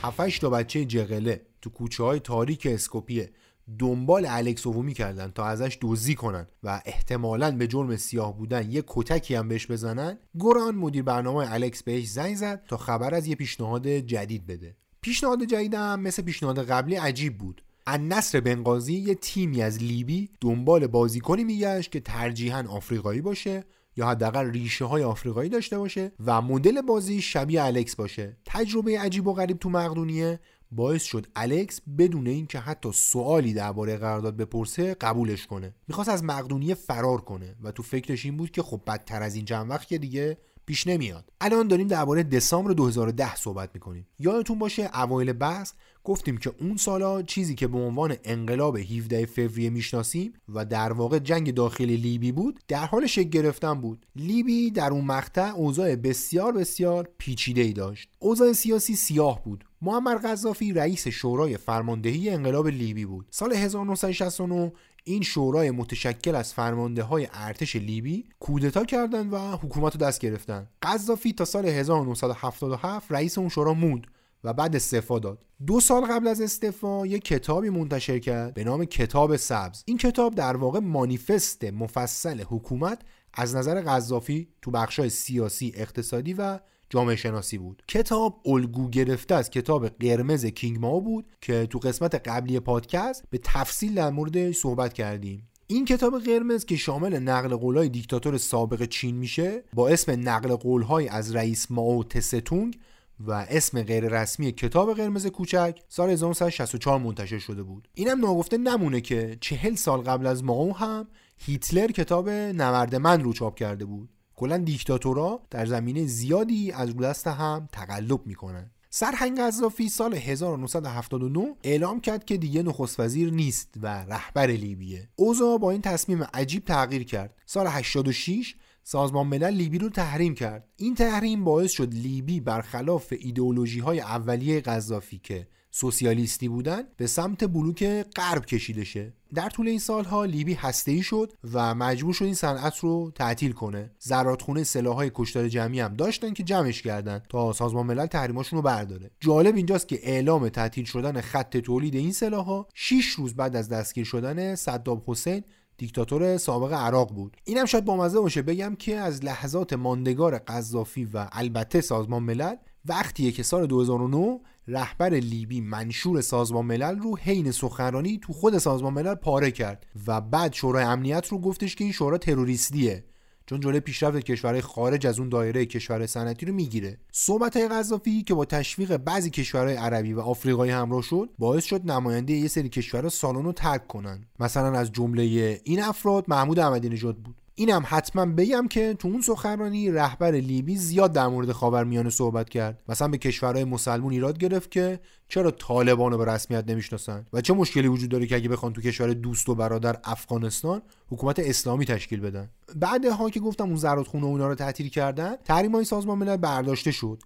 7 تا بچه جغله تو کوچه های تاریک اسکوپیه دنبال الکس اوومی کردن تا ازش دزدی کنن و احتمالا به جرم سیاه بودن یه کتکی هم بهش بزنن گوران مدیر برنامه الکس بهش زنگ زد تا خبر از یه پیشنهاد جدید بده. پیشنهاد جدید هم مثل پیشنهاد قبلی عجیب بود. نصر بنغازی یه تیمی از لیبی دنبال بازیکنی میگشت که ترجیحاً آفریقایی باشه یا حداقل ریشه های آفریقایی داشته باشه و مدل بازی شبیه الکس باشه. تجربه عجیب و غریب تو مقدونیه باعث شد الکس بدون اینکه حتی سوالی درباره قرارداد بپرسه قبولش کنه. می‌خواست از مقدونیه فرار کنه و تو فکرش این بود که خب بدتر از این چند وقت که دیگه پیش نمیاد. الان داریم درباره دسامبر 2010 صحبت می‌کنیم. یادتون باشه اوایل بحث گفتیم که اون سالا چیزی که به عنوان انقلاب 17 فوریه می‌شناسیم و در واقع جنگ داخلی لیبی بود در حال شکل گرفتن بود. لیبی در اون مقطع اوضاع بسیار بسیار پیچیده ای داشت. اوضاع سیاسی سیاه بود. معمر قذافی رئیس شورای فرماندهی انقلاب لیبی بود. سال 1969 این شورای متشکل از فرمانده های ارتش لیبی کودتا کردند و حکومت رو دست گرفتن قذافی تا سال 1977 رئیس اون شورا موند و بعد استعفا داد. دو سال قبل از استعفا یک کتابی منتشر کرد به نام کتاب سبز. این کتاب در واقع مانیفست مفصل حکومت از نظر قذافی تو بخشای سیاسی اقتصادی و جامعه شناسی بود. کتاب الگو گرفته از کتاب قرمز کینگ ماو بود که تو قسمت قبلی پادکست به تفصیل در موردش صحبت کردیم. این کتاب قرمز که شامل نقل قولهای دیکتاتور سابق چین میشه با اسم نقل قولهای از رئیس ماو تستونگ و اسم غیر رسمی کتاب قرمز کوچک سال 1964 منتشر شده بود. اینم ناگفته نمونه که چهل سال قبل از ماو هم هیتلر کتاب نورد من رو چاپ کرده بود. کلا دیکتاتورا در زمینه زیادی از رو دست هم تقلب می‌کنن. سرهنگ قذافی سال 1979 اعلام کرد که دیگه نخست وزیر نیست و رهبر لیبیه. اوضاع با این تصمیم عجیب تغییر کرد. سال 86 سازمان ملل لیبی رو تحریم کرد. این تحریم باعث شد لیبی برخلاف ایدئولوژی های اولیه قذافی که سوسیالیستی بودن به سمت بلوک غرب کشیده شه. در طول این سالها لیبی هسته‌ای شد و مجبور شد این صنعت رو تعطیل کنه. زراتخونه سلاحهای کشتار جمعی هم داشتن که جمعش کردن تا سازمان ملل تحریماشون رو برداره. جالب اینجاست که اعلام تعطیل شدن خط تولید این سلاحها 6 روز بعد از دستگیر شدن صدام حسین دیکتاتور سابق عراق بود. اینم شاید با مزه باشه بگم که از لحظات ماندگار قذافی و البته سازمان ملل وقتیه که سال 2009 رهبر لیبی منشور سازمان ملل رو حین سخنرانی تو خود سازمان ملل پاره کرد و بعد شورای امنیت رو گفتش که این شورا تروریستیه. چون جلوی پیشرفت کشورهای خارج از اون دایره کشور صنعتی رو می‌گیره. صحبت های قذافی که با تشویق بعضی کشورهای عربی و آفریقایی همراه شد باعث شد نماینده یه سری کشورها سالن رو ترک کنن. مثلا از جمله این افراد محمود احمدی نژاد بود. اینم حتما بگم که تو اون سخنرانی رهبر لیبی زیاد در مورد خاورمیانه صحبت کرد. مثلا به کشورهای مسلمون ایراد گرفت که چرا طالبان رو به رسمیت نمی‌شناسن؟ و چه مشکلی وجود داره که اگه بخوان تو کشور دوست و برادر افغانستان حکومت اسلامی تشکیل بدن؟ بعدها که گفتم اون زرادخونه اونا رو تعطیل کردن تحریم های سازمان ملل برداشته شد.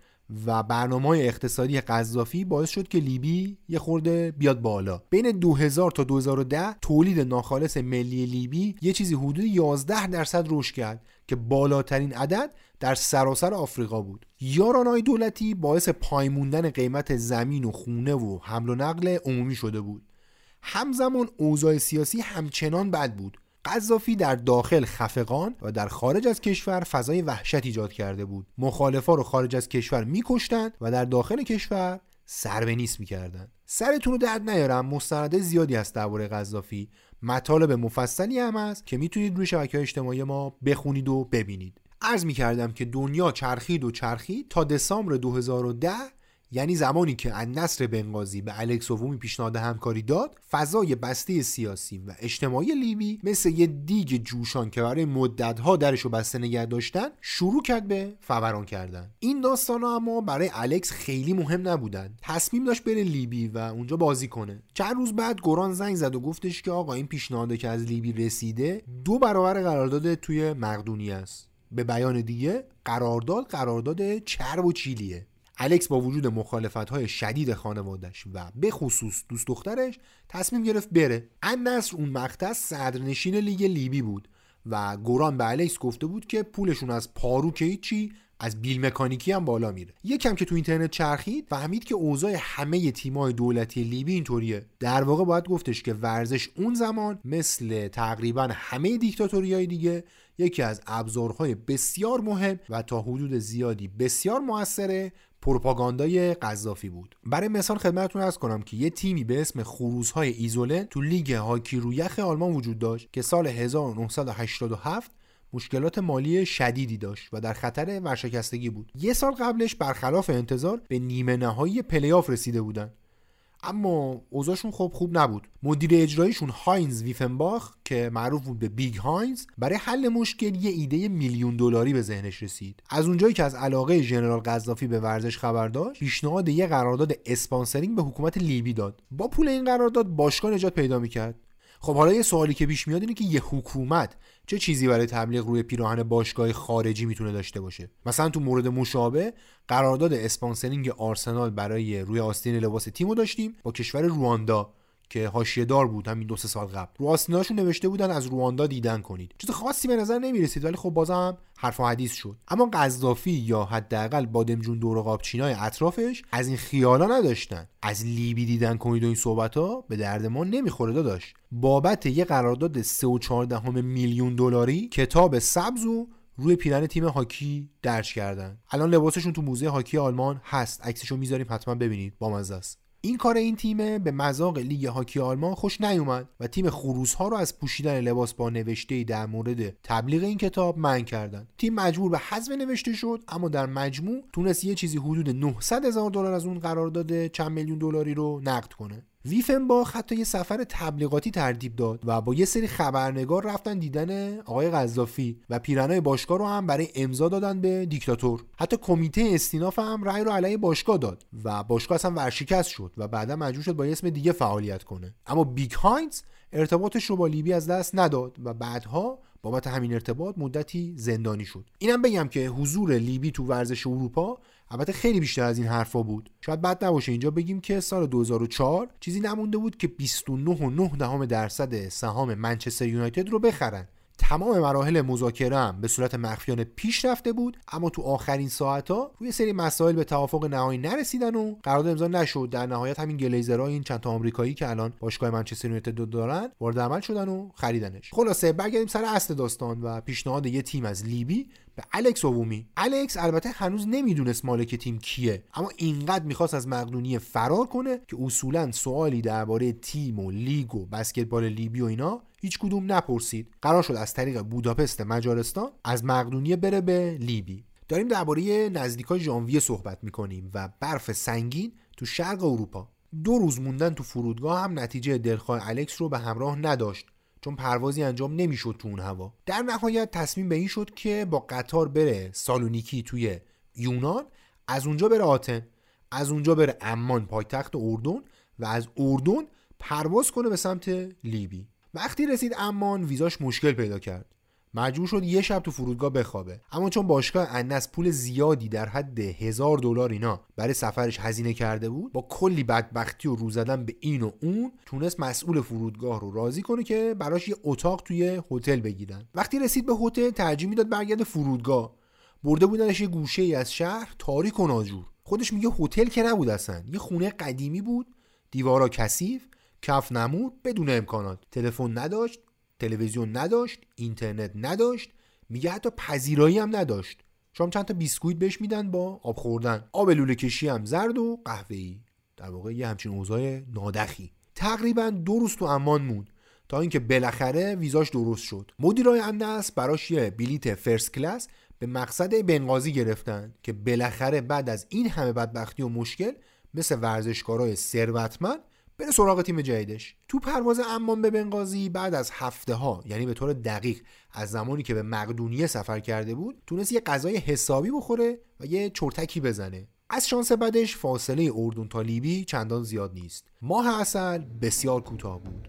و برنامه های اقتصادی قذافی باعث شد که لیبی یه خورده بیاد بالا. بین 2000 تا 2010 تولید ناخالص ملی لیبی یه چیزی حدود 11 درصد رشد کرد که بالاترین عدد در سراسر آفریقا بود. یارانهای دولتی باعث پایموندن قیمت زمین و خونه و حمل و نقل عمومی شده بود. همزمان اوضاع سیاسی همچنان بد بود. قذافی در داخل خفقان و در خارج از کشور فضای وحشت ایجاد کرده بود. مخالفا رو خارج از کشور میکشتند و در داخل کشور سر به نیست می‌کردند. سرتون رو درد نیارم مستنده زیادی هست درباره قذافی. مطالب مفصلی هم هست که می‌تونید روی شبکه اجتماعی ما بخونید و ببینید. عرض می‌کردم که دنیا چرخید و چرخید تا دسامبر 2010 یعنی زمانی که از نصر بنغازی به الکس اوومی پیشنهاد همکاری داد فضای بسته سیاسی و اجتماعی لیبی مثل یه دیگ جوشان که برای مدتها درش رو بسته نگه داشتن شروع کرد به فوران کردن. این داستان ها اما برای الکس خیلی مهم نبودن. تصمیم داشت بره لیبی و اونجا بازی کنه. چند روز بعد گوران زنگ زد و گفتش که آقا این پیشنهاده که از لیبی رسیده دو برابر قرارداد توی مقدونی است. به بیان دیگه قرارداد قرارداد چرب و چیلیه. الکس با وجود مخالفت شدید خانوادش و به خصوص دوست دخترش تصمیم گرفت بره. ان نصر اون مقطع صدرنشین لیگ لیبی بود و گوران به الکس گفته بود که پولشون از پارو که هیچی از بیل مکانیکی هم بالا میره. یکم که تو اینترنت چرخید فهمید که اوضاع همه تیمای دولتی لیبی اینطوریه. در واقع باید گفتش که ورزش اون زمان مثل تقریبا همه دیکتاتوری دیگه یکی از ابزارهای بسیار مهم و تا حدود زیادی بسیار موثره پروپاگاندای قذافی بود. برای مثال خدمتتون عرض کنم که یه تیمی به اسم خروس‌های ایزرلون تو لیگ هاکی رو یخ آلمان وجود داشت که سال 1987 مشکلات مالی شدیدی داشت و در خطر ورشکستگی بود. یه سال قبلش برخلاف انتظار به نیمه نهایی پلیاف رسیده بودن. اما اوضاعشون خب خوب نبود. مدیر اجراییشون هاینز ویفنباخ که معروف بود به بیگ هاینز برای حل مشکل یه ایده میلیون دلاری به ذهنش رسید. از اونجایی که از علاقه ژنرال قذافی به ورزش خبر داشت پیشنهاد یه قرارداد sponsoring به حکومت لیبی داد. با پول این قرارداد باشگاه نجات پیدا می‌کرد. خب حالا یه سوالی که پیش میاد اینه که یه حکومت چه چیزی برای تبلیغ روی پیراهن باشگاه خارجی می‌تونه داشته باشه؟ مثلا تو مورد مشابه قرارداد اسپانسرینگ آرسنال برای روی آستین لباس تیمو داشتیم با کشور رواندا. که حاشیه دار بود همین دو سه سال قبل. رو آستیناشون نوشته بودن از رواندا دیدن کنید. چیز خاصی به نظر نمی‌رسید ولی خب بازم حرف و حدیث شد. اما قذافی یا حداقل بادمجون دور قابچینای اطرافش از این خیالا نداشتن. از لیبی دیدن کنید و این صحبت ها به درد ما نمی‌خوره داداش. بابت یه قرارداد 3.14 میلیون دلاری کتاب سبز و روی پیرن تیم هاکی درج کردن. الان لباسشون تو موزه هاکی آلمان هست. عکسشو می‌ذاریم حتما ببینید. با است این کار این تیم به مذاق لیگ هاکی آلمان خوش نیومد و تیم خروس ها رو از پوشیدن لباس با نوشته در مورد تبلیغ این کتاب منع کردن تیم مجبور به حذف نوشته شد اما در مجموع تونست یه چیزی حدود 900 هزار دلار از اون قرارداد چند میلیون دلاری رو نقد کنه. ویفنباخ حتی یه سفر تبلیغاتی ترتیب داد و با یه سری خبرنگار رفتن دیدن آقای قذافی و پیرنای باشگاه رو هم برای امضا دادن به دیکتاتور. حتی کمیته استیناف هم رأی رو علیه باشگاه داد و باشگاه اصلا ورشکست شد و بعدا مجبور شد با اسم دیگه فعالیت کنه. اما بیگ هاینز ارتباطش رو با لیبی از دست نداد و بعدها بابت همین ارتباط مدتی زندانی شد. اینم بگم که حضور لیبی تو ورزش اروپا البته خیلی بیشتر از این حرفا بود. شاید بد نباشه اینجا بگیم که سال 2004 چیزی نمونده بود که 29.9 درصد سهام منچستر یونایتد رو بخرن. تمام مراحل مذاکره هم به صورت مخفیانه پیش رفته بود اما تو آخرین ساعت ها روی سری مسائل به توافق نهایی نرسیدن و قرارداد امضا نشد. در نهایت همین گلیزرها این چند تا آمریکایی که الان باشگاه منچستر یونایتد دارن وارد عمل شدن و خریدنش. خلاصه برگردیم سر اصل داستان و پیشنهاد یه تیم از لیبی به الکس اوومی. الکس البته هنوز نمی‌دونست مالک تیم کیه اما اینقدر می‌خواست از مقدونیه فرار کنه که اصولا سوالی درباره تیم و لیگ و بسکتبال لیبی و اینا هیچ کدوم نپرسید. قرار شد از طریق بوداپست مجارستان از مقدونیه بره به لیبی. داریم درباره نزدیکای ژانویه صحبت می‌کنیم و برف سنگین تو شرق اروپا. دو روز موندن تو فرودگاه هم نتیجه دلخواه الکس رو به همراه نداشت. چون پروازی انجام نمی‌شد تو اون هوا. در نهایت تصمیم به این شد که با قطار بره سالونیکی توی یونان از اونجا بره آتن از اونجا بره امان پایتخت اردن و از اردن پرواز کنه به سمت لیبی. وقتی رسید امان ویزاش مشکل پیدا کرد. مجبور شد یه شب تو فرودگاه بخوابه. اما چون باشگاه انس پول زیادی در حد هزار دلار اینا برای سفرش هزینه کرده بود با کلی بدبختی و رو زدن به این و اون تونست مسئول فرودگاه رو راضی کنه که براش یه اتاق توی هتل بگیرن. وقتی رسید به هتل ترجیح می‌داد برگرد فرودگاه. برده بودنش یه گوشه ای از شهر تاریک و ناجور. خودش میگه هتل که نبود اصلا. یه خونه قدیمی بود دیوارا کثیف کف نمور بدون امکانات. تلفن نداشت تلویزیون نداشت اینترنت نداشت میگه حتی پذیرایی هم نداشت. شام چند تا بیسکویت بهش میدن با آب خوردن. آب لوله کشی هم زرد و قهوه‌ای. در واقع یه همچین اوضاع نادخی. تقریبا دو روز تو امان موند. تا اینکه بالاخره ویزاش درست شد. مدیرای النصر براش یه بلیت first class به مقصد بنغازی گرفتن که بالاخره بعد از این همه بدبختی و مشکل مثل ورزشکارای ثروتمند بره سراغ تیم جدیدش. تو پرواز امان به بنغازی بعد از هفته ها یعنی به طور دقیق از زمانی که به مقدونیه سفر کرده بود تونست یه غذای حسابی بخوره و یه چرتکی بزنه. از شانس بعدش فاصله اردن تا لیبی چندان زیاد نیست. ماه اصل بسیار کوتاه بود.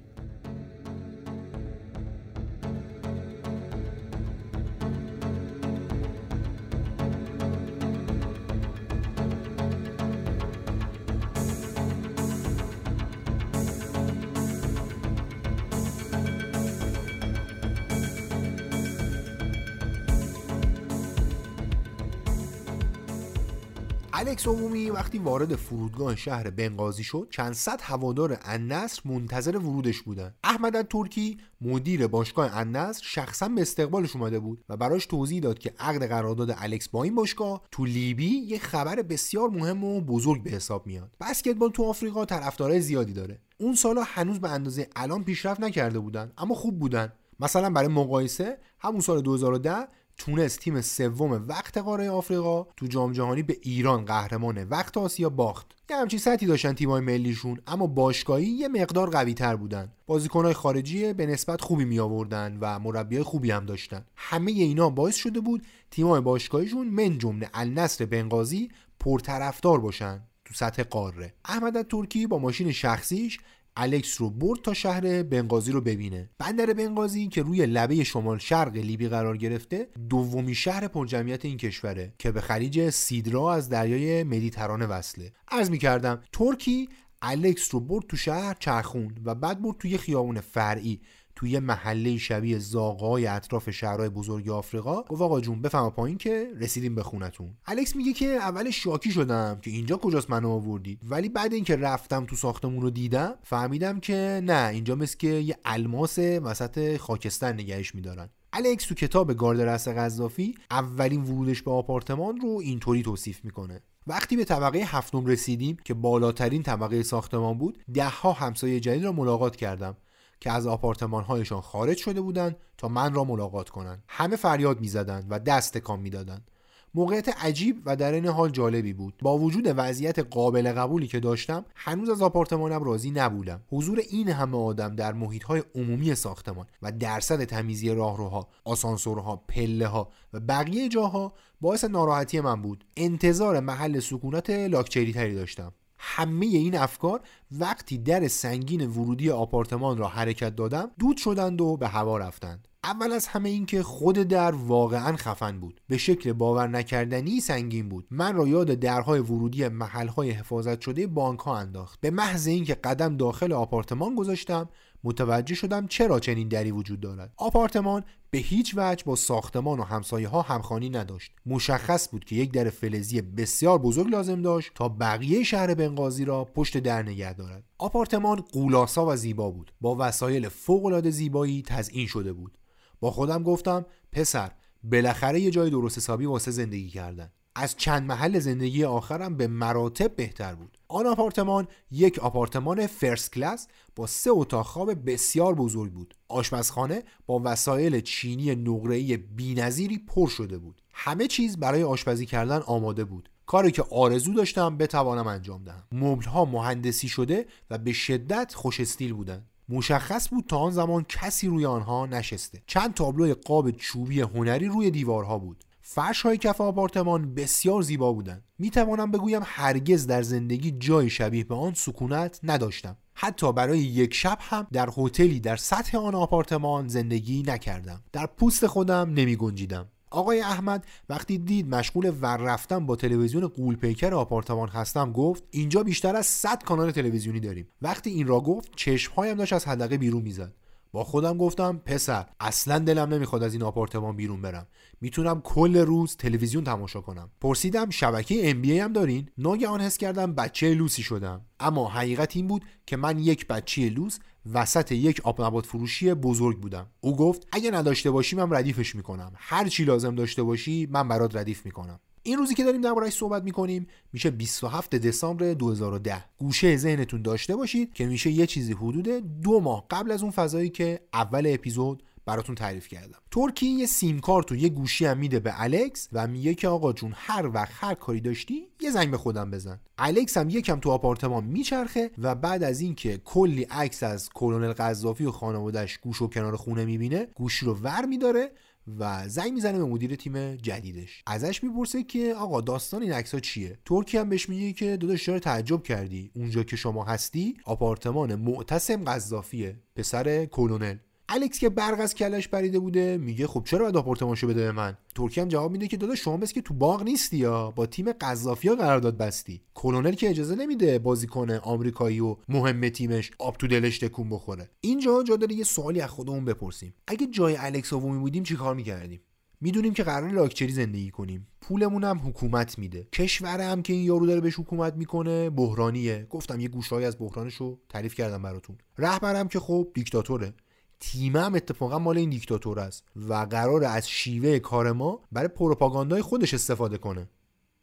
الکس عمومی وقتی وارد فرودگاه شهر بنغازی شد چند صد هوادار النصر منتظر ورودش بودن. احمد ترکی مدیر باشگاه النصر شخصا به استقبالش اومده بود و براش توضیح داد که عقد قرارداد الکس با این باشگاه تو لیبی یه خبر بسیار مهم و بزرگ به حساب میاد. بسکتبال تو آفریقا طرفدارای زیادی داره. اون سالا هنوز به اندازه الان پیشرفت نکرده بودن اما خوب بودن. مثلا برای مقایسه همون سال 2010 تونست تیم سوم وقت قاره آفریقا تو جام جهانی به ایران قهرمان وقت آسیا باخت. یه همچین سطحی داشتن تیمای ملیشون اما باشگاهی یه مقدار قوی تر بودن. بازیکنهای خارجی به نسبت خوبی می آوردن و مربیای خوبی هم داشتن. همه اینا باعث شده بود تیمای باشگاهیشون من جمله النصر بنغازی پرطرفدار باشن تو سطح قاره. احمد ترکی با ماشین شخصیش الکس رو برد تا شهر بنغازی رو ببینه. بندر بنغازی که روی لبه شمال شرق لیبی قرار گرفته دومی شهر پرجمعیت این کشوره که به خلیج سیدرا از دریای مدیترانه وصله. عرض می‌کردم ترکی الکس رو برد تو شهر چرخوند و بعد برد توی خیابون فرعی. توی محله شبیه زاغای اطراف شهرهای بزرگ آفریقا. گفت آقا جون بفهم پایین که رسیدیم به خونتون. الکس میگه که اول شاکی شدم که اینجا کجاست منو آوردید ولی بعد اینکه رفتم تو ساختمون رو دیدم فهمیدم که نه اینجا مثل که یه الماس وسط خاکستر نگهش میدارن. الکس تو کتاب گاردرس قذافی اولین ورودش به آپارتمان رو اینطوری توصیف می‌کنه. وقتی به طبقه هفتم رسیدیم که بالاترین طبقه ساختمان بود دهها همسایه جدید را ملاقات کردم. که از آپارتمانهایشان خارج شده بودند تا من را ملاقات کنند. همه فریاد می‌زدند و دست تکان می‌دادند. موقعیت عجیب و در این حال جالبی بود. با وجود وضعیت قابل قبولی که داشتم هنوز از آپارتمانم راضی نبودم. حضور این همه آدم در محیط های عمومی ساختمان و درصد تمیزی راهروها آسانسورها پله ها و بقیه جاها باعث ناراحتی من بود. انتظار محل سکونت لاکچری تری داشتم. همه این افکار وقتی در سنگین ورودی آپارتمان را حرکت دادم دود شدند و به هوا رفتند. اول از همه این که خود در واقعا خفن بود. به شکل باور نکردنی سنگین بود. من را یاد درهای ورودی محلهای حفاظت شده بانک ها انداخت. به محض اینکه قدم داخل آپارتمان گذاشتم متوجه شدم چرا چنین دری وجود دارد. آپارتمان به هیچ وجه با ساختمان و همسایه ها همخانی نداشت. مشخص بود که یک در فلزی بسیار بزرگ لازم داشت تا بقیه شهر بنغازی را پشت در نگه دارد. آپارتمان قولاسا و زیبا بود. با وسایل فوق زیبایی تزئین شده بود. با خودم گفتم پسر بالاخره یه جای درست حسابی واسه زندگی کردن. از چند محل زندگی آخرم به مراتب بهتر بود. آن آپارتمان یک آپارتمان فرست کلاس با سه اتاق خواب بسیار بزرگ بود. آشپزخانه با وسایل چینی نقره‌ای بی‌نظیری پر شده بود. همه چیز برای آشپزی کردن آماده بود. کاری که آرزو داشتم بتوانم انجام دهم. مبلها مهندسی شده و به شدت خوش استیل بودند مشخص بود تا آن زمان کسی روی آنها نشسته. چند تابلو قاب چوبی هنری روی دیوارها بود. فرش های کف آپارتمان بسیار زیبا بودند. می توانم بگویم هرگز در زندگی جای شبیه به آن سکونت نداشتم. حتی برای یک شب هم در هتلی در سطح آن آپارتمان زندگی نکردم. در پوست خودم نمی گنجیدم آقای احمد وقتی دید مشغول ور رفتن با تلویزیون قولپیکر آپارتمان هستم گفت اینجا بیشتر از 100 کانال تلویزیونی داریم. وقتی این را گفت چشمهایم داشت از حدقه بیرون می‌زد. با خودم گفتم پسر اصلا دلم نمی‌خواد از این آپارتمان بیرون برم. می‌تونم کل روز تلویزیون تماشا کنم. پرسیدم شبکه ام هم دارین ناگهان حس کردم بچه لوسی شدم. اما حقیقت این بود که من یک بچه لوس وسط یک آب فروشی بزرگ بودم. او گفت اگه نداشته باشی من ردیفش می‌کنم. هر چی لازم داشته باشی من برات ردیف می‌کنم. این روزی که داریم دربارهش صحبت می‌کنیم میشه 27 دسامبر 2010 گوشه ذهنتون داشته باشید که میشه یه چیزی حدود دو ماه قبل از اون فضایی که اول اپیزود براتون تعریف کردم. ترکی یه سیم کارت و یه گوشی هم میده به الکس و میگه که آقا جون هر وقت هر کاری داشتی یه زنگ به خودم بزن. الکس هم یکم تو آپارتمان میچرخه و بعد از اینکه کلی عکس از کلونل قذافی و خانوادهش گوش و کنار خونه می‌بینه گوشی رو ور میداره و زنگ می‌زنه به مدیر تیم جدیدش. ازش می‌پرسه که آقا داستان این عکس چیه؟ ترکی هم بهش میگه که داداش چرا تعجب کردی؟ اونجا که شما هستی آپارتمان معتصم قذافیه پسر کلونل. الکس که برق از کلش پریده بوده میگه خب چرا باید آپارتمانشو بده به من؟ ترکی هم جواب میده که داداش شما بس که تو باغ نیستی یا؟ با تیم قذافیا قرارداد بستی. کلونل که اجازه نمیده بازیکن آمریکایی و مهم تیمش آب تو دلش تکون بخوره. اینجا جا داره یه سوالی از خودمون بپرسیم. اگه جای الکس آوومی بودیم چیکار می‌کردیم؟ می‌دونیم که قرار لاکچری زندگی کنیم. پولمون هم حکومت میده. کشور هم که این یارو داره بهش حکومت می‌کنه بحرانیه. گفتم یه گوشهایی از بحرانشو تعریف کردم براتون. رهبرم که خب دیکتاتوره. تیم هم اتفاقا مال این دیکتاتور است و قرار از شیوه کار ما برای پروپاگاندای خودش استفاده کنه.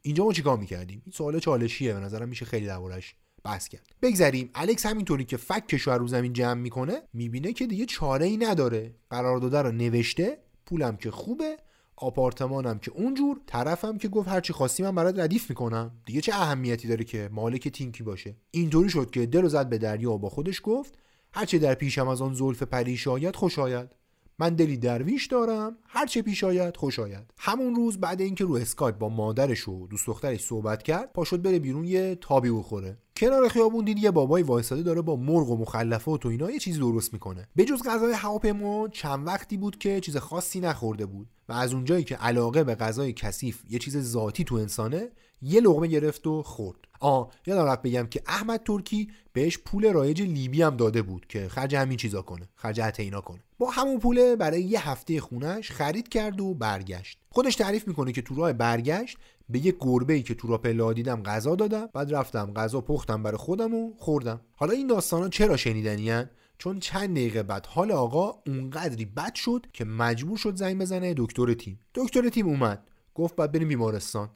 اینجا ما چیکار می‌کردیم؟ این سوال چالشیه به نظرم میشه خیلی دربارش بحث کرد. بگذریم. الکس همینطوری که فکش رو رو زمین جمع می‌کنه می‌بینه که دیگه چاره ای نداره. قرارداد رو نوشته پولم که خوبه آپارتمانم که اونجور طرفم که گفت هرچی خواستی من برات ردیف می‌کنم. دیگه چه اهمیتی داره که مالک تیم کی باشه؟ اینطوری شد که دل زد به دریا و با خودش گفت هرچه در پیشم از آن زلف پریش آید خوش آید. من دلی درویش دارم هر چه پیش آید خوش آید. همون روز بعد اینکه رو اسکایپ با مادرش و دوست دخترش صحبت کرد پا شد بره بیرون یه تابی بخوره. کنار خیابون دید یه بابایی وایساده داره با مرغ و مخلفات و اینا یه چیزی درست می‌کنه. به جز غذای هواپیما چند وقتی بود که چیز خاصی نخورده بود و از اونجایی که علاقه به غذای کثیف یه چیز ذاتی تو انسانه یه لغمه گرفت و خورد. آ یادم رفت بگم که احمد ترکی بهش پول رایج لیبی هم داده بود که خرج همین چیزا کنه خرج اینا کنه. با همون پوله برای یه هفته خونش خرید کرد و برگشت. خودش تعریف می‌کنه که تو راه برگشت به یه گربه ای که تو را پلا دیدم غذا دادم بعد رفتم غذا پختم برای خودم و خوردم. حالا این داستانا چرا شنیدنیان چون چند دقیقه بعد حال آقا اونقدری بد شد که مجبور شد زنگ بزنه دکتر تیم. دکتر تیم اومد گفت بعد بریم بیمارستان.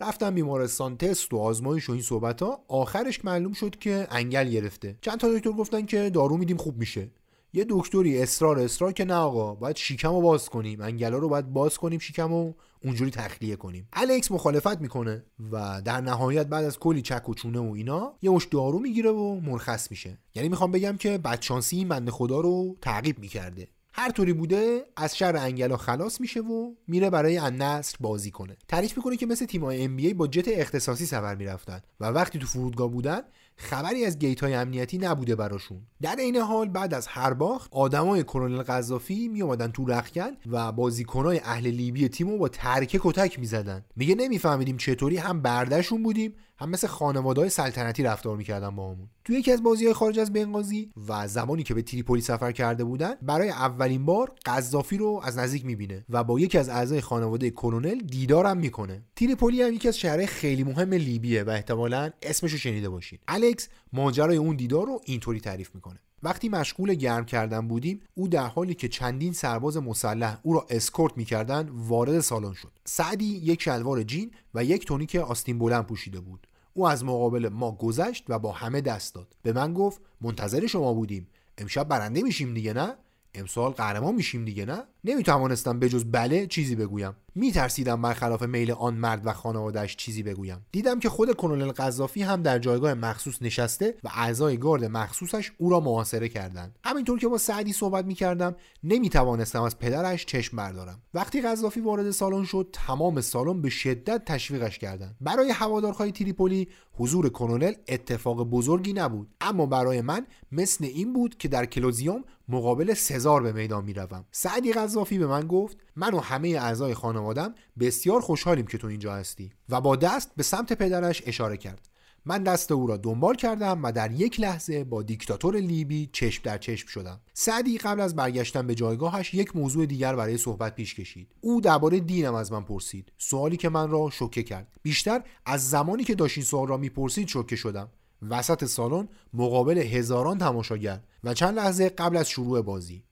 رفتم بیمارستان تست و آزمایش و این صحبت ها آخرش معلوم شد که انگل گرفته. چند تا دکتر گفتن که دارو میدیم خوب میشه. یه دکتری اصرار اصرار که نه آقا باید شیکم رو باز کنیم. انگلا رو باید باز کنیم شیکم رو اونجوری تخلیه کنیم. الکس مخالفت می‌کنه و در نهایت بعد از کلی چک و چونه و اینا یه مش دارو می‌گیره و مرخص میشه. یعنی می‌خوام بگم که بدشانسی این بنده خدا رو تعقیب می‌کرده. هر طوری بوده از شر انگلا خلاص میشه و میره برای النصر بازی کنه. تعریف می‌کنه که مثل تیم‌های بی با جت اختصاصی سفر می‌رفتن و وقتی تو فرودگاه بودن خبری از گیت های امنیتی نبوده براشون. در این حال بعد از هر باخت آدمای کرونل قذافی می اومدن تو رخکن و بازیکنای اهل لیبی تیمو با ترکه کتک می‌زدن. میگه نمیفهمیدیم چطوری هم بردشون بودیم هم مثل خانواده های سلطنتی رفتار می‌کردن با همون تو یکی از بازی های خارج از بنغازی و زمانی که به تریپولی سفر کرده بودن برای اولین بار قذافی رو از نزدیک می‌بینه و با یکی از اعضای خانواده کرونل دیدارم می‌کنه. تریپولی هم یکی از شهرهای خیلی مهم لیبیه و احتمالا اسمش رو شنیده باشین. الکس ماجرای اون دیدار رو اینطوری تعریف می‌کنه. وقتی مشغول گرم کردن بودیم او در حالی که چندین سرباز مسلح او را اسکورت می‌کردند وارد سالن شد. سعدی یک شلوار جین و یک تونیک آستین بلند پوشیده بود. او از مقابل ما گذشت و با همه دست داد. به من گفت منتظر شما بودیم. امشب برنده میشیم دیگه نه؟ امسال قهرمان میشیم دیگه نه؟ نمی‌توانستم جز بله چیزی بگویم. میترسیدم برخلاف میل آن مرد و خانوادهش چیزی بگویم. دیدم که خود کنونل قذافی هم در جایگاه مخصوص نشسته و اعضای گارد مخصوصش او را محاصره کردند. همینطور که با سعدی صحبت می‌کردم نمی‌توانستم از پدرش چشم بردارم. وقتی قذافی وارد سالن شد تمام سالن به شدت تشویقش کردند. برای هوادارهای تریپولی حضور کنونل اتفاق بزرگی نبود. اما برای من مثل این بود که در کلوزیوم مقابل سزار به میدان می‌روم. سعدی قذافی به من گفت من و همه اعضای خانوادم بسیار خوشحالیم که تو اینجا هستی. و با دست به سمت پدرش اشاره کرد. من دست او را دنبال کردم و در یک لحظه با دیکتاتور لیبی چشم در چشم شدم. سعدی قبل از برگشتن به جایگاهش یک موضوع دیگر برای صحبت پیش کشید. او درباره دینم از من پرسید. سوالی که من را شوکه کرد. بیشتر از زمانی که داشت این سوال را می‌پرسید شوکه شدم. وسط سالن مقابل هزاران تماشاگر و چند لحظه قبل از شروع بازی.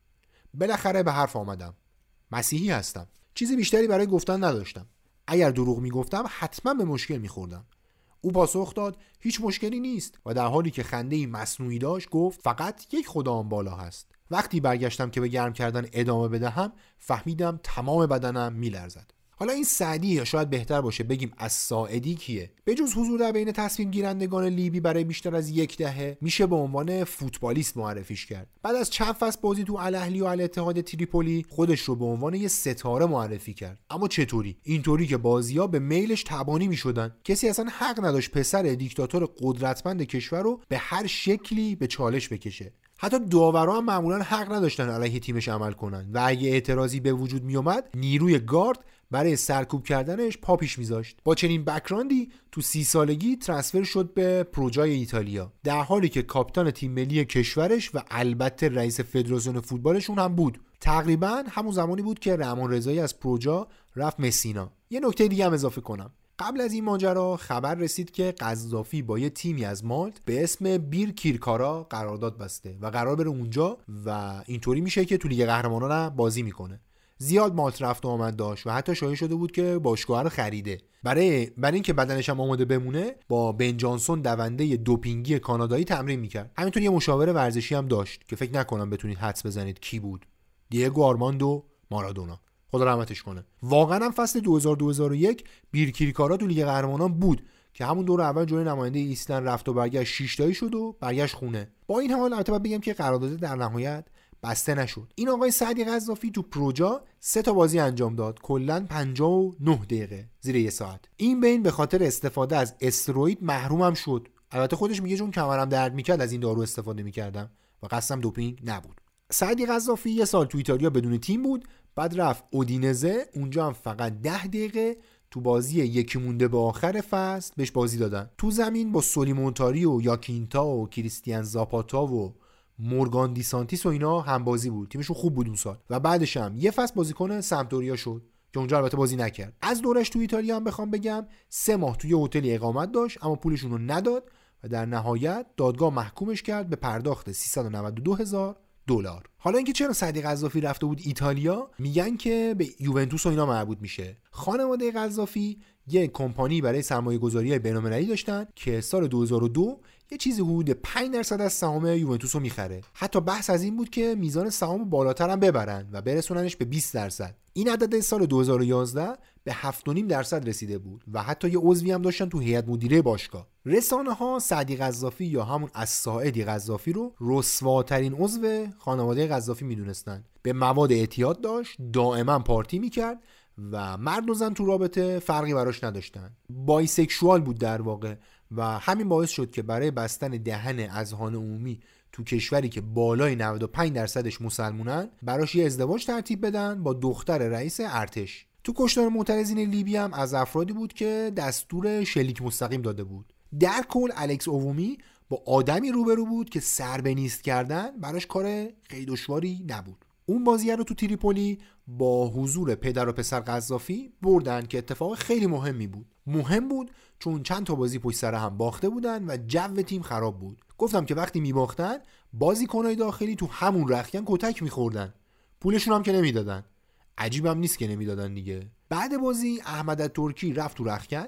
بالاخره به حرف آمدم. مسیحی هستم. چیزی بیشتری برای گفتن نداشتم. اگر دروغ می‌گفتم حتما به مشکل میخوردم. او پاسخ داد هیچ مشکلی نیست. و در حالی که خنده مصنوعی داشت گفت فقط یک خدا آن بالا هست. وقتی برگشتم که به گرم کردن ادامه بدهم فهمیدم تمام بدنم میلرزد. حالا این سعدی یا شاید بهتر باشه بگیم از ساعدی کیه؟ به جز حضور در بین تصمیم گیرندگان لیبی برای بیشتر از یک دهه میشه به عنوان فوتبالیست معرفیش کرد. بعد از چند فصل بازی تو الاهلی و الاتحاد تریپولی خودش رو به عنوان یه ستاره معرفی کرد. اما چطوری؟ اینطوری که بازیها به میلش تبانی می‌شدن. کسی اصلا حق نداشت پسر دیکتاتور قدرتمند کشور رو به هر شکلی به چالش بکشه. حتی داورا هم معمولا حق نداشتن علیه تیمش عمل کنن. و اگه اعتراضی به وجود میومد نیروی گارد برای سرکوب کردنش پا پیش میذاشت. با چنین بکراندی تو سی سالگی ترانسفر شد به پروجای ایتالیا. در حالی که کاپیتان تیم ملی کشورش و البته رئیس فدراسیون فوتبالشون هم بود. تقریبا همون زمانی بود که رحمان رضایی از پروجا رفت مسینا یه نکته دیگه هم اضافه کنم. قبل از این ماجرا خبر رسید که قذافی با یه تیمی از مالت به اسم بیر کیرکارا قرارداد بسته و قرار بره اونجا و اینطوری میشه که تو لیگ قهرمانان بازی می‌کنه. زیاد مالت رفت و آمد داشت و حتی شایع شده بود که باشگاه رو خریده. برای برای اینکه بدنش هم آماده بمونه با بن جانسون دونده دوپینگی کانادایی تمرین می‌کرد. همینطور یه مشاور ورزشی هم داشت که فکر نکنم بتونید حدس بزنید کی بود. دیگو آرماندو مارادونا. خدا رحمتش کنه. واقعا هم فصل 2000 2001 بیرکیریکارا تو لیگ قهرمانان بود که همون دور اول جلوی نماینده ایسلند رفت و برگشت 6 تایی شد و برگشت خونه. با این حال البته بگم که قرارداد در نهایت بسته نشد. این آقای سعدی قذافی تو پروجا سه تا بازی انجام داد. کلا 59 دقیقه زیر یه ساعت. این بین به خاطر استفاده از استروید محرومم شد. البته خودش میگه چون کمرم درد می‌کرد از این دارو استفاده می‌کردم و قصدم دوپینگ نبود. سعدی قذافی یه سال تو ایتالیا بدون تیم بود. بعد رفت اودینزه اونجا هم فقط ده دقیقه تو بازی یکی مونده به آخر فصل بهش بازی دادن. تو زمین با سولیمونتاری و یاکینتا و کریستیان زاپاتا و مورگان دیسانتیس و اینا هم بازی بود. تیمشون خوب بود اون سال. و بعدش هم یه فصل بازیکن سمتوریا شد که اونجا البته بازی نکرد. از دورش تو ایتالیا هم بخوام بگم سه ماه توی هتلی اقامت داشت اما پولشون رو نداد و در نهایت دادگاه محکومش کرد به پرداخت 392 هزار دلار. حالا اینکه چرا صدی قذافی رفته بود ایتالیا؟ میگن که به یوونتوس و اینا مربوط میشه. خانواده قذافی یه کمپانی برای سرمایه گذاری بینالمللی داشتن که سال 2002 یه چیزی حدود 5 درصد از سهام یوونتوس رو می‌خره. حتی بحث از این بود که میزان سهام بالاتر هم ببرن و برسوننش به 20 درصد. این عدد سال 2011 به 7.5 درصد رسیده بود و حتی یه عضوی هم داشتن تو هیئت مدیره باشگاه. رسانه ها سعدی قذافی یا همون الساعدی قذافی رو رسواترین عضو خانواده قذافی می‌دونستن. به مواد اعتیاد داشت دائما پارتی می‌کرد و مرد و زن تو رابطه فرقی براش نداشتن. بایسکشوال بود در واقع. و همین باعث شد که برای بستن دهن اذهان عمومی تو کشوری که بالای 95 درصدش مسلمونن براش یه ازدواج ترتیب بدن با دختر رئیس ارتش. تو کشتار معترضین لیبی هم از افرادی بود که دستور شلیک مستقیم داده بود. در کل الکس اوومی با آدمی روبرو بود که سر به نیست کردن براش کار خیلی دشواری نبود. اون بازی رو تو تریپولی با حضور پدر و پسر قذافی بردن که اتفاق خیلی مهمی بود. مهم بود چون چند تا بازی پشت سر هم باخته بودن و جو تیم خراب بود. گفتم که وقتی میباختن بازیکنای داخلی تو همون رخکن کتک میخوردن. پولشون هم که نمی‌دادن. عجیبم نیست که نمی‌دادن دیگه. بعد بازی احمد ترکی رفت تو رخکن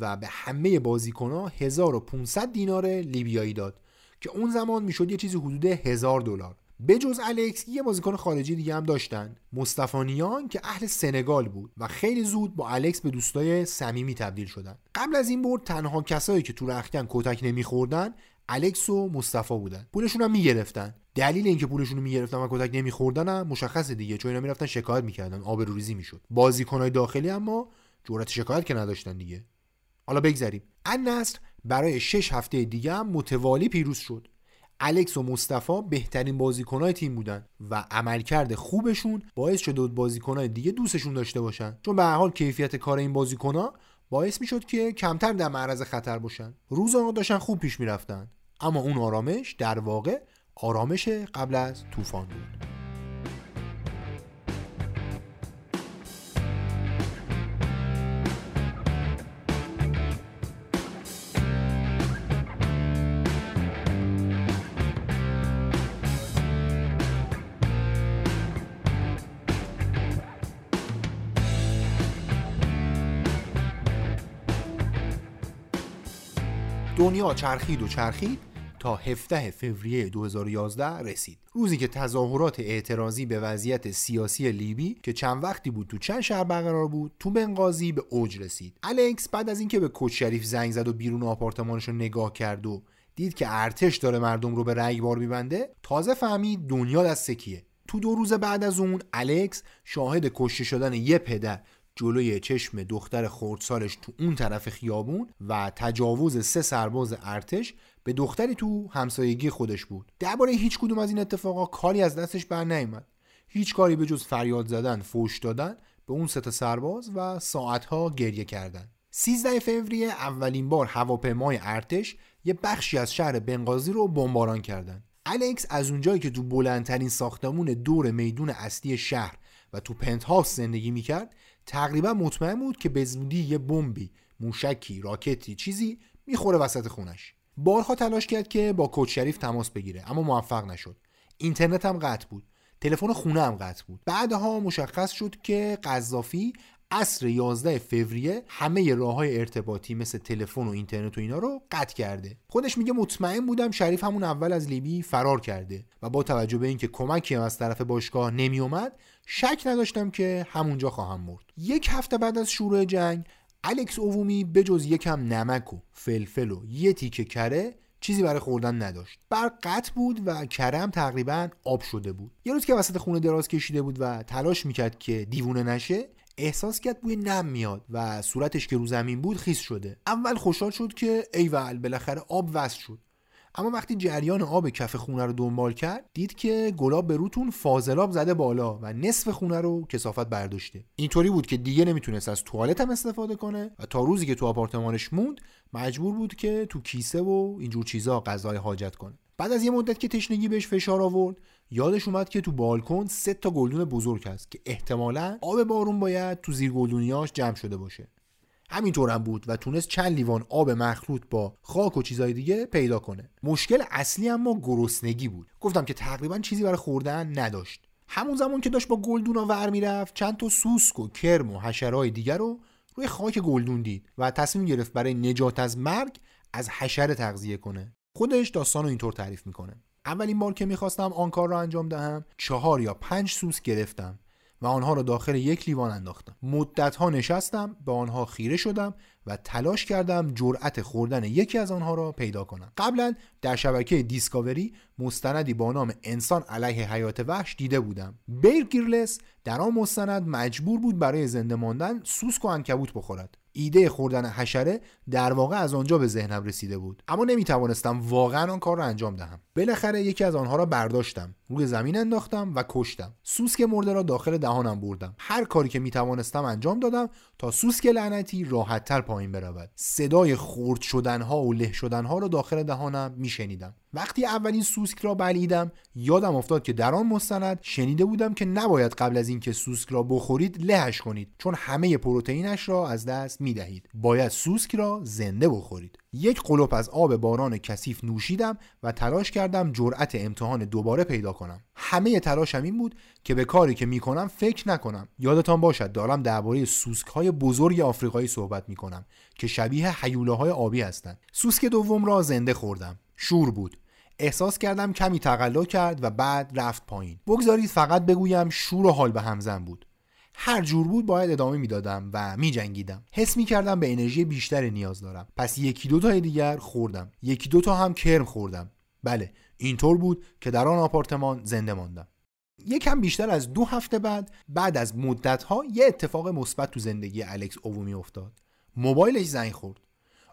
و به همه بازیکنها 1500 دینار لیبیایی داد که اون زمان می‌شد یه چیزی حدود 1000 دلار. بجز الکس یه بازیکن خارجی دیگه هم داشتن. مصطفانیان که اهل سنگال بود و خیلی زود با الکس به دوستای صمیمی تبدیل شدن. قبل از این برد تنها کسایی که تو رخکن کتک نمیخوردن الکس و مصطفی بودن. پولشون هم می‌گرفتن. دلیل اینکه پولشون رو می‌گرفتن و کتک نمیخوردن هم مشخصه دیگه چون اینا می‌رفتن شکایت می‌کردن آبروریزی می‌شد. بازیکنهای داخلی اما جرأت شکایت که نداشتن دیگه. حالا بگذریم. النصر برای 6 هفته دیگه هم متوالی پیروز شد. الکس و مصطفی بهترین بازیکنهای تیم بودن و عملکرد خوبشون باعث شده بود بازیکنهای دیگه دوستشون داشته باشن. چون به حال کیفیت کار این بازیکنها باعث می‌شد که کمتر در معرض خطر باشن. روز داشتن خوب پیش می‌رفتن اما اون آرامش در واقع آرامش قبل از طوفان بود. دنیا چرخید و چرخید تا 17 فوریه 2011 رسید. روزی که تظاهرات اعتراضی به وضعیت سیاسی لیبی که چند وقتی بود تو چند شهر برقرار بود تو بنغازی به اوج رسید. الکس بعد از اینکه به کوچ شریف زنگ زد و بیرون آپارتمانش رو نگاه کرد و دید که ارتش داره مردم رو به رگبار میبنده تازه فهمید دنیا دست کیه. تو دو روز بعد از اون الکس شاهد کشته شدن یه پدر جلوی چشم دختر خردسالش تو اون طرف خیابون و تجاوز سه سرباز ارتش به دختری تو همسایگی خودش بود. درباره هیچ کدوم از این اتفاقا کاری از دستش بر نیامد هیچ کاری به جز فریاد زدن فوش دادن به اون سه سرباز و ساعتها گریه کردن. 13 فوریه اولین بار هواپیمای ارتش یه بخشی از شهر بنغازی رو بمباران کردند. الکس از اونجایی که تو بلندترین ساختمون دور میدون اصلی شهر و تو پنت هاوس زندگی می‌کرد تقریبا مطمئن بود که به زودی یه بمبی موشکی راکتی چیزی می‌خوره وسط خونش. بارها تلاش کرد که با کوچ شریف تماس بگیره اما موفق نشد. اینترنت هم قطع بود. تلفن خونه هم قطع بود. بعدها مشخص شد که قذافی عصر 11 فوریه همه راه های ارتباطی مثل تلفن و اینترنت و اینا رو قطع کرده. خودش میگه مطمئن بودم شریف همون اول از لیبی فرار کرده و با توجه به اینکه کمکی هم از طرف باشگاه نمیومد شک نداشتم که همونجا خواهم مرد. یک هفته بعد از شروع جنگ الکس اوومی به جز یکم نمک و فلفل و یه تیکه کره چیزی برای خوردن نداشت. برق قطع بود و کرم تقریبا آب شده بود. یه روز که وسط خونه دراز کشیده بود و تلاش می‌کرد که دیوونه نشه احساس کرد بوی نم میاد و صورتش که رو زمین بود خیس شده. اول خوشحال شد که ایول بالاخره آب وصل شد. اما وقتی جریان آب کف خونه رو دنبال کرد دید که گلاب به روتون فاضلاب زده بالا و نصف خونه رو کسافت برداشته. اینطوری بود که دیگه نمی‌تونست از توالت هم استفاده کنه و تا روزی که تو آپارتمانش موند مجبور بود که تو کیسه و اینجور چیزا غذای حاجت کنه. بعد از یه مدت که تشنگی بهش فشار آورد یادش اومد که تو بالکن سه تا گلدون بزرگ هست که احتمالا آب بارون باید تو زیر گلدونیاش جمع شده باشه. همینطورم بود و تونست چند لیوان آب مخلوط با خاک و چیزای دیگه پیدا کنه. مشکل اصلی اما گرسنگی بود. گفتم که تقریبا چیزی برای خوردن نداشت. همون زمان که داشت با گلدونا ور می‌رفت چند تا سوسک و کرم و حشرهای دیگر رو روی خاک گلدون دید و تصمیم گرفت برای نجات از مرگ از حشره تغذیه کنه. خودش داستان رو اینطور تعریف می‌کنه. اولین بار که می‌خواستم آن کار رو انجام دهم چهار یا پنج سوس گرفتم و آنها را داخل یک لیوان انداختم. مدت ها نشستم به آنها خیره شدم و تلاش کردم جرأت خوردن یکی از آنها را پیدا کنم. قبلا در شبکه دیسکاوری مستندی با نام انسان علیه حیات وحش دیده بودم. بیر گیرلس در آن مستند مجبور بود برای زنده ماندن سوسک و انکبوت بخورد. ایده خوردن حشره در واقع از آنجا به ذهنم رسیده بود. اما نمی توانستم واقعا آن کار را انجام دهم. بالاخره یکی از آنها را برداشتم. روی زمین انداختم و کشتم. سوسک مرده را داخل دهانم بردم. هر کاری که می توانستم انجام دادم تا سوسک لعنتی راحتتر پایین برود. صدای خرد شدنها و له شدنها را داخل دهانم میشنیدم. وقتی اولین سوسک را بلیدم یادم افتاد که در آن مستند شنیده بودم که نباید قبل از اینکه سوسک را بخورید لهش کنید چون همه پروتئینش را از دست می دهید باید سوسک را زنده بخورید. یک قلوپ از آب باران کثیف نوشیدم و تلاش کردم جرأت امتحان دوباره پیدا کنم. همه تلاشم این بود که به کاری که می‌کنم فکر نکنم. یادتان باشد دارم درباره سوسک های بزرگ آفریقایی صحبت می‌کنم که شبیه حیوله های آبی هستند. سوسک دوم را زنده خوردم. شور بود. احساس کردم کمی تقلا کرد و بعد رفت پایین. بگذارید فقط بگویم شور و حال به همزن بود. هر جور بود باید ادامه می‌دادم و میجنگیدم. حس می‌کردم به انرژی بیشتر نیاز دارم. پس یکی دو تا دیگر خوردم. یکی دو تا هم کرم خوردم. بله اینطور بود که در آن آپارتمان زنده ماندم. یکم بیشتر از دو هفته بعد بعد از مدت ها یه اتفاق مثبت تو زندگی الکس اوومی افتاد. موبایلش زنگ خورد.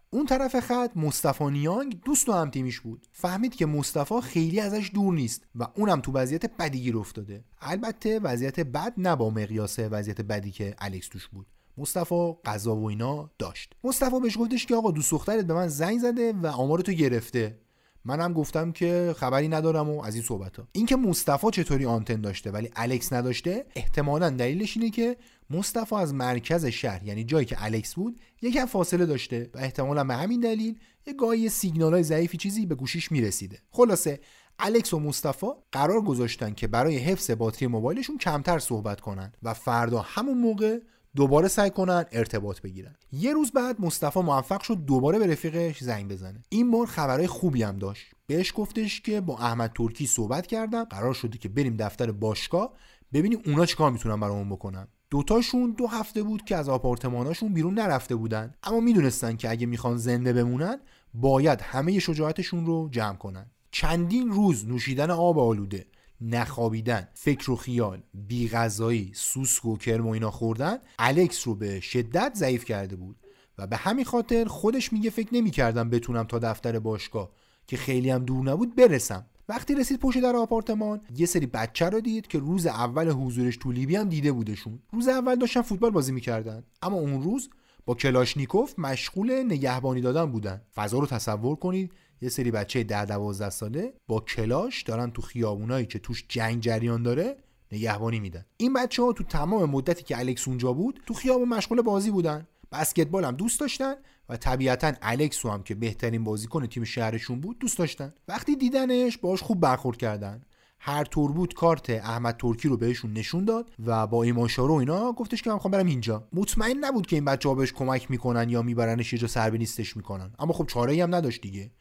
اون طرف خط مصطفی نیانگ دوست و همتیمیش بود. فهمید که مصطفی خیلی ازش دور نیست و اونم تو وضعیت بدی گیر افتاده. البته وضعیت بد نه با مقیاس وضعیت بدی که الکس توش بود. مصطفی غذا و اینا داشت. مصطفی بهش گفتش که آقا دوست دخترت به من زنگ زده و آمارتو گرفته. منم گفتم که خبری ندارم و از این صحبت ها اینکه مصطفی چطوری آنتن داشته ولی الکس نداشته احتمالا دلیلش اینه که مصطفی از مرکز شهر یعنی جایی که الکس بود یکم فاصله داشته و احتمالا به همین دلیل یه گاهی سیگنال های ضعیفی چیزی به گوشیش می‌رسیده. خلاصه الکس و مصطفی قرار گذاشتن که برای حفظ باتری موبایلشون کمتر صحبت کنن و فردا همون موقع دوباره سعی کنن ارتباط بگیرن. یه روز بعد مصطفی موفق شد دوباره به رفیقش زنگ بزنه. این بار خبرهای خوبی هم داشت. بهش گفتش که با احمد ترکی صحبت کردم قرار شده که بریم دفتر باشگاه ببینیم اونا چیکار می‌تونن برامون بکنن. دوتاشون دو هفته بود که از آپارتماناشون بیرون نرفته بودن. اما می‌دونستن که اگه می‌خوان زنده بمونن باید همه شجاعتشون رو جمع کنن. چندین روز نوشیدن آب آلوده نخوابیدن فکر و خیال بیغذایی سوسک و کرم و اینا خوردن الکس رو به شدت ضعیف کرده بود. و به همین خاطر خودش میگه فکر نمی‌کردم بتونم تا دفتر باشگاه که خیلی هم دور نبود برسم. وقتی رسید پشت در آپارتمان یه سری بچه رو دید که روز اول حضورش تو لیبی هم دیده بودشون. روز اول داشتن فوتبال بازی می‌کردن. اما اون روز با کلاشنیکوف مشغول نگهبانی دادن بودن. فضا رو تصور کنید یه سری بچه ده دوازده ساله با کلاش دارن تو خیابونایی که توش جنگ جریان داره نگهبانی میدن. این بچه ها تو تمام مدتی که الکس اونجا بود تو خیابون مشغول بازی بودن. بسکتبال هم دوست داشتن. و طبیعتا الکس هم که بهترین بازیکن تیم شهرشون بود دوست داشتن. وقتی دیدنش باش خوب برخورد کردن. هر طور بود کارت احمد ترکی رو بهشون نشون داد و با ایما و اشاره و اینا گفتش که من می‌خوام برم اینجا. مطمئن نبود که این بچه‌ها بهش کمک می‌کنن یا میبرنش یه جا سر به نیستش می‌کنن. اما خب چاره هم نداشت دیگه.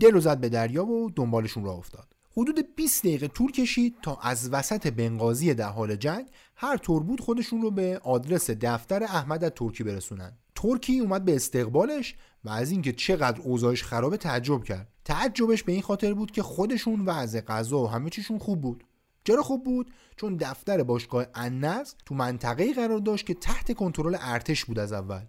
دل و زد به دریا و دنبالشون راه افتاد. حدود 20 دقیقه طول کشید تا از وسط بنغازی در حال جنگ هر طور بود خودشون رو به آدرس دفتر احمد ترکی برسونن. ترکی اومد به استقبالش و از اینکه چقدر اوضاعش خرابه تعجب کرد. تعجبش به این خاطر بود که خودشون وضع غذا و همه چیشون خوب بود. چرا خوب بود؟ چون دفتر باشگاه انز تو منطقه قرار داشت که تحت کنترل ارتش بود از اول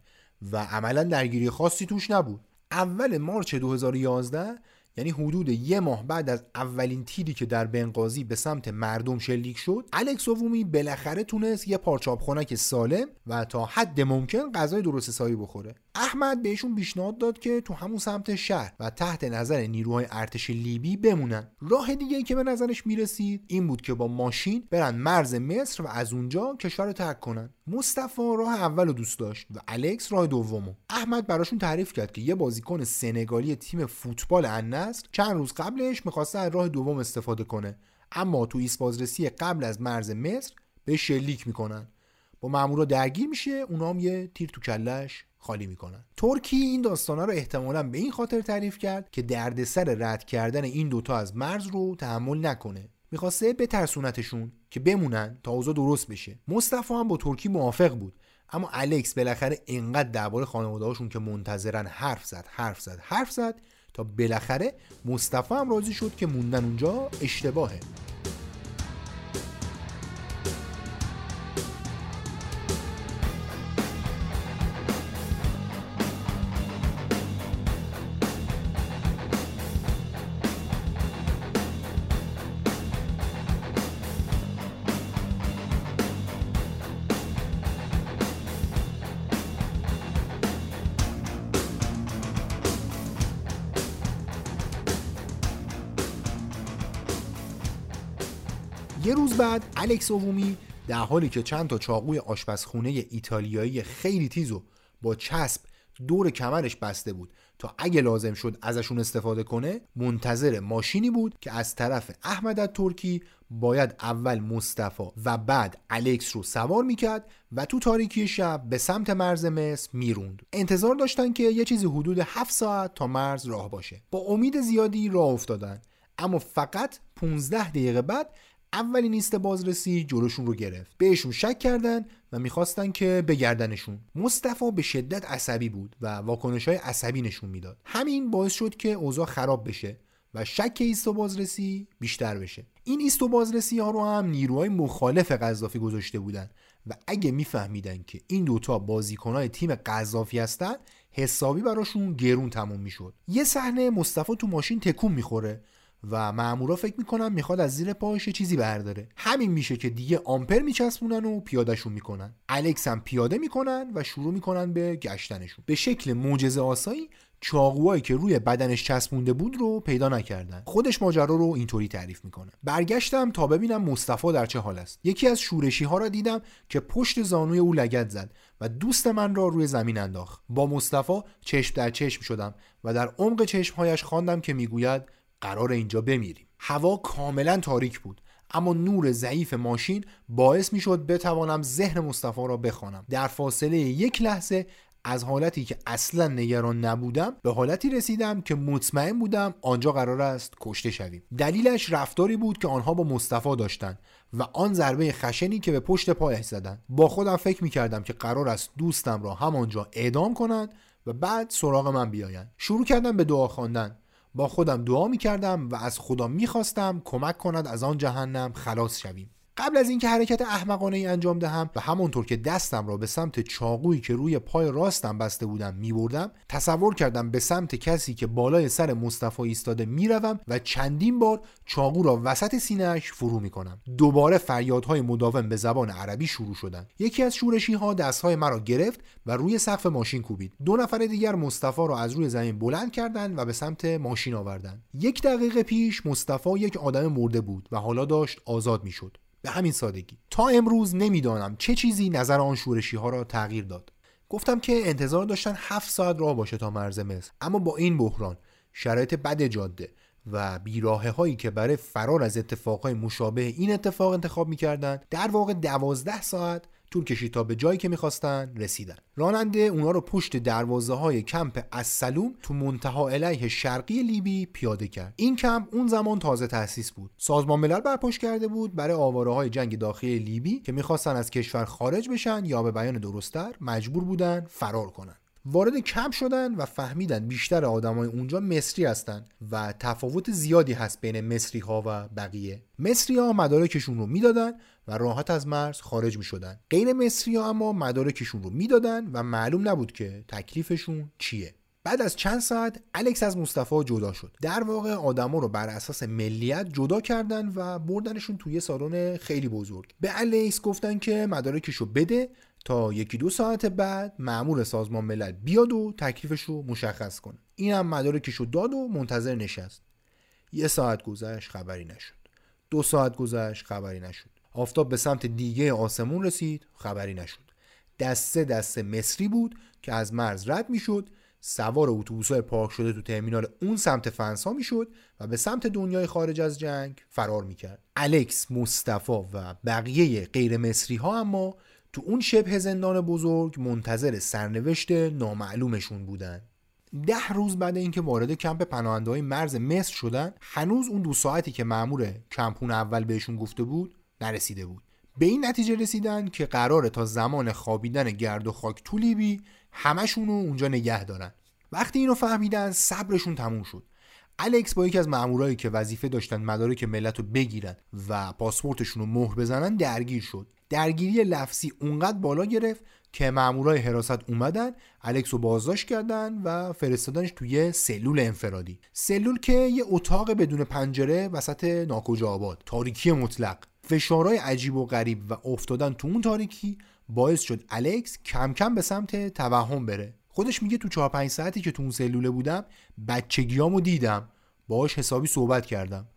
و عملا درگیری خاصی توش نبود. اول مارچ 2011 یعنی حدود یه ماه بعد از اولین تیری که در بنغازی به سمت مردم شلیک شد الکس اوومی بالاخره تونست یه پارچاب خونک سالم و تا حد ممکن غذای درست حسابی بخوره. احمد بهشون پیشنهاد داد که تو همون سمت شهر و تحت نظر نیروهای ارتش لیبی بمونن. راه دیگه که به نظرش می‌رسید این بود که با ماشین برن مرز مصر و از اونجا کشور رو ترک کنن. مصطفی راه اول رو دوست داشت و الکس راه دومو. احمد براشون تعریف کرد که یه بازیکن سنگالی تیم فوتبال النصر چند روز قبلش می‌خواسته از راه دوم استفاده کنه. اما تو ایست بازرسی قبل از مرز مصر به شلیک می‌کنن. با مامورا درگیر میشه اونا هم یه تیر تو کلش خالی می‌کنن. ترکی این داستانا رو احتمالا به این خاطر تعریف کرد که دردسر رد کردن این دوتا از مرز رو تحمل نکنه. می‌خواسته بترسونتشون که بمونن تا اوضاع درست بشه. مصطفی هم با ترکی موافق بود. اما الکس بالاخره انقدر درباره خانواده‌هاشون که منتظرن حرف زد حرف زد حرف زد تا بالاخره مصطفی هم راضی شد که موندن اونجا اشتباهه. بعد الکس اوومی در حالی که چند تا چاقوی آشپزخونه ایتالیایی خیلی تیزو با چسب دور کمرش بسته بود تا اگه لازم شد ازشون استفاده کنه منتظر ماشینی بود که از طرف احمد ترکی باید اول مصطفی و بعد الکس رو سوار می‌کرد و تو تاریکی شب به سمت مرز مصر می‌روند. انتظار داشتن که یه چیزی حدود 7 ساعت تا مرز راه باشه. با امید زیادی راه افتادن. اما فقط 15 دقیقه بعد اولین نیست بازرسی جلوشون رو گرفت. بهشون شک کردن و می‌خواستن که بگردنشون. مصطفی به شدت عصبی بود و واکنش های عصبی نشون می‌داد. همین باعث شد که اوضاع خراب بشه و شک ایست بازرسی بیشتر بشه. این ایست بازرسی ها رو هم نیروهای مخالف قذافی گذاشته بودن و اگه میفهمیدن که این دوتا بازیکنهای تیم قذافی هستن حسابی براشون گرون تموم می‌شد. یه صحنه مصطفی تو ماشین تکون می‌خوره و مامورا فکر می‌کنن می‌خواد از زیر پاش چیزی برداره. همین میشه که دیگه آمپر میچسبونن و پیادهشون می‌کنن. الکس هم پیاده می‌کنن و شروع می‌کنن به گشتنشون. به شکل معجزه آسایی چاقوهایی که روی بدنش چسبونده بود رو پیدا نکردن. خودش ماجرا رو اینطوری تعریف می‌کنه. برگشتم تا ببینم مصطفی در چه حال است. یکی از شورشی ها را دیدم که پشت زانوی او لگت زد و دوست من را روی زمین انداخت. با مصطفی چشم در چشم شدم و در عمق چشمهایش خواندم که می‌گوید قرار اینجا بمیریم. هوا کاملا تاریک بود اما نور ضعیف ماشین باعث می شد بتوانم ذهن مصطفی را بخوانم. در فاصله یک لحظه از حالتی که اصلا نگران نبودم به حالتی رسیدم که مطمئن بودم آنجا قرار است کشته شویم. دلیلش رفتاری بود که آنها با مصطفی داشتند و آن ضربه خشنی که به پشت پایش زدند. با خودم فکر می کردم که قرار است دوستم را همانجا اعدام کنند و بعد سراغ من بیایند. شروع کردم به دعا خواندن. با خودم دعا می کردم و از خدا می خواستم کمک کند از آن جهنم خلاص شویم. قبل از اینکه حرکت احمقانه ای انجام دهم و همانطور که دستم را به سمت چاقویی که روی پای راستم بسته بودم می بردم تصور کردم به سمت کسی که بالای سر مصطفی ایستاده می‌روم و چندین بار چاقو را وسط سینهاش فرو می کنم دوباره فریادهای مداوم به زبان عربی شروع شدند یکی از شورشی ها دستهای مرا گرفت و روی سقف ماشین کوبید. دو نفر دیگر مصطفی را از روی زمین بلند کردند و به سمت ماشین آوردند. یک دقیقه پیش مصطفی یک آدم مرده بود و حالا داشت آزاد می‌شد. به همین سادگی. تا امروز نمی‌دانم چه چیزی نظر آن شورشی ها را تغییر داد. گفتم که انتظار داشتن هفت ساعت راه باشه تا مرز مصر. اما با این بحران شرایط بد جاده و بیراهه هایی که برای فرار از اتفاقهای مشابه این اتفاق انتخاب می‌کردن در واقع دوازده ساعت طول کشید تا به جایی که می‌خواستن رسیدن. راننده اونا رو پشت دروازه های کمپ سلوم تو منتها علیه شرقی لیبی پیاده کرد. این کمپ اون زمان تازه تأسیس بود. سازمان ملل برپاش کرده بود برای آواره های جنگ داخلی لیبی که می‌خواستن از کشور خارج بشن یا به بیان درستتر مجبور بودن فرار کنن. وارد کمپ شدن و فهمیدن بیشتر آدمای اونجا مصری هستن و تفاوت زیادی هست بین مصری ها و بقیه. مصری ها مدارکشون رو می‌دادن و راحت از مرز خارج می شدن غیر مصری ها اما مدارکشون رو می‌دادن و معلوم نبود که تکلیفشون چیه. بعد از چند ساعت الکس از مصطفی جدا شد. در واقع آدما رو بر اساس ملیت جدا کردن و بردنشون توی سالن خیلی بزرگ. به الکس گفتن که مدارکشو بده تا یکی دو ساعت بعد معمور سازمان ملل بیاد و تکلیفش رو مشخص کنه. این هم مدارکش رو داد و منتظر نشست. یه ساعت گذشت خبری نشد. دو ساعت گذشت خبری نشد. آفتاب به سمت دیگه آسمون رسید. خبری نشد. دسته دسته مصری بود که از مرز رد می‌شد. سوار اتوبوس‌های پارک شده تو ترمینال اون سمت فنسا می‌شد و به سمت دنیای خارج از جنگ فرار می‌کرد. الکس مصطفی و بقیه غیر مصری ها اما تو اون شبه زندان بزرگ منتظر سرنوشت نامعلومشون بودن. ده روز بعد اینکه وارد کمپ پناهنده های مرز مصر شدن هنوز اون دو ساعتی که مامور کمپون اول بهشون گفته بود نرسیده بود. به این نتیجه رسیدن که قراره تا زمان خوابیدن گرد و خاک تو لیبی همشون رو اونجا نگه دارن. وقتی اینو فهمیدن صبرشون تموم شد. الکس با یکی از مامورایی که وظیفه داشتن مدارک ملت رو بگیرن و پاسپورتشون رو مهر بزنن درگیر شد. درگیری لفظی اونقدر بالا گرفت که مامورای حراست اومدن الکس رو بازداشت کردن و فرستادنش توی سلول انفرادی. سلول که یه اتاق بدون پنجره وسط ناکجا آباد. تاریکی مطلق. فشارهای عجیب و غریب و افتادن تو اون تاریکی باعث شد الکس کم کم به سمت توهم بره. خودش میگه تو 4 5 ساعتی که تو اون سلوله بودم بچگیامو دیدم. باهاش حسابی صحبت کردم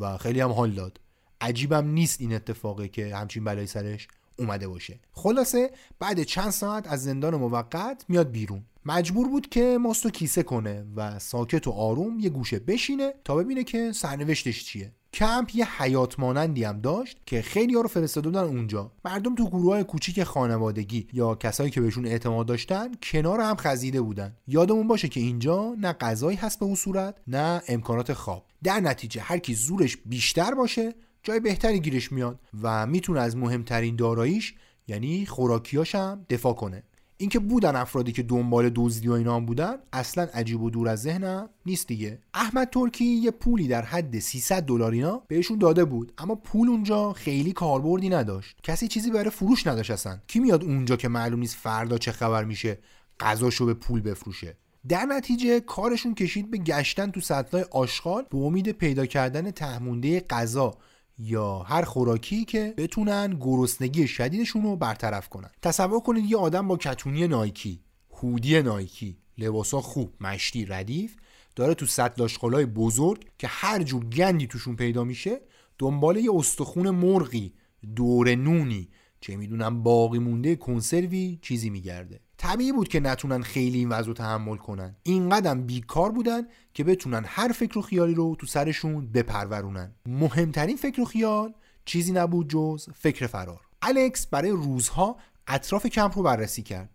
و خیلی هم حال داد. عجیبم نیست این اتفاقه که همچین بلای سرش اومده باشه. خلاصه بعد چند ساعت از زندان موقت میاد بیرون. مجبور بود که ماستو کیسه کنه و ساکت و آروم یه گوشه بشینه تا ببینه که سرنوشتش چیه. کمپ یه حیات مانندی هم داشت که خیلی ها رو فرستاده بودن اونجا. مردم تو گروه های کوچیک خانوادگی یا کسایی که بهشون اعتماد داشتن کنار هم خزیده بودن. یادمون باشه که اینجا نه غذایی هست به اون صورت نه امکانات خواب. در نتیجه هر کی زورش بیشتر باشه جای بهتری گیرش میاد و می‌تونه از مهمترین داراییش یعنی خوراکیاش هم دفاع کنه. اینکه بودن افرادی که دنبال دزدی و اینا بودن اصلا عجیب و دور از ذهنم نیست دیگه. احمد ترکی یه پولی در حد 300 دلار اینا بهشون داده بود اما پول اونجا خیلی کاربردی نداشت. کسی چیزی برای فروش نداشت اصلا. کی میاد اونجا که معلوم نیست فردا چه خبر میشه غذاشو به پول بفروشه؟ در نتیجه کارشون کشید به گشتن تو سطلای آشغال به امید پیدا کردن تهمونده غذا. یا هر خوراکی که بتونن گرسنگی شدیدشون رو برطرف کنن. تصور کنید یه آدم با کتونی نایکی هودی نایکی لباسا خوب مشتی ردیف داره تو سطل آشغالای بزرگ که هر جور گندی توشون پیدا میشه دنبال یه استخون مرغی دور نونی چه می‌دونم باقی مونده کنسروی چیزی میگرده. طبیعی بود که نتونن خیلی این وضع رو تحمل کنن. اینقدر بیکار بودن که بتونن هر فکر و خیالی رو تو سرشون بپرورونن. مهمترین فکر و خیال چیزی نبود جز فکر فرار. الکس برای روزها اطراف کمپ رو بررسی کرد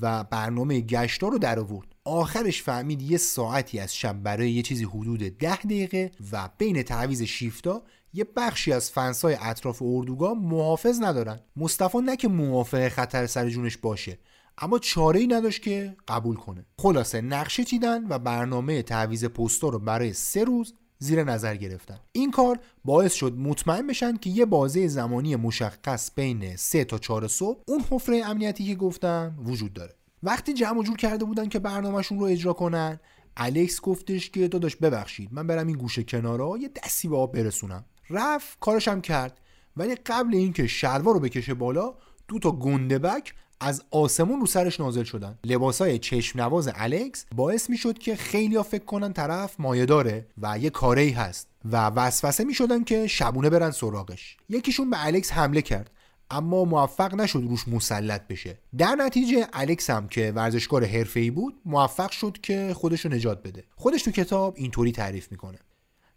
و برنامه گشتا رو در آورد. آخرش فهمید یه ساعتی از شب برای یه چیزی حدود ده دقیقه و بین تعویز شیفتا یه بخشی از فنسای اطراف اردوگاه محافظ ندارن. مصطفی نه که موافق خطر سر جونش باشه اما چاره ای نداشت که قبول کنه. خلاصه نقشه چیدن و برنامه تعویز پستا رو برای سه روز زیر نظر گرفتن. این کار باعث شد مطمئن بشن که یه بازه زمانی مشخص بین سه تا 4 صبح اون حفره امنیتی که گفتم وجود داره. وقتی جمع جور کرده بودن که برنامهشون رو اجرا کنن الکس گفتش که داداش ببخشید من برم این گوشه کنارا یه دستی به آب برسونم. رفت کارشم کرد. ولی قبل اینکه شلوار رو بکشه بالا دو تا گندبک از آسمون رو سرش نازل شدن. لباسای چشم نواز الکس باعث می‌شد که خیلی ها فکر کنن طرف مایه داره و یه کاری هست و وسوسه می‌شدن که شبونه برن سراغش. یکیشون به الکس حمله کرد اما موفق نشد روش مسلط بشه. در نتیجه الکس هم که ورزشکار حرفه‌ای بود موفق شد که خودش رو نجات بده. خودش تو کتاب اینطوری تعریف می‌کنه.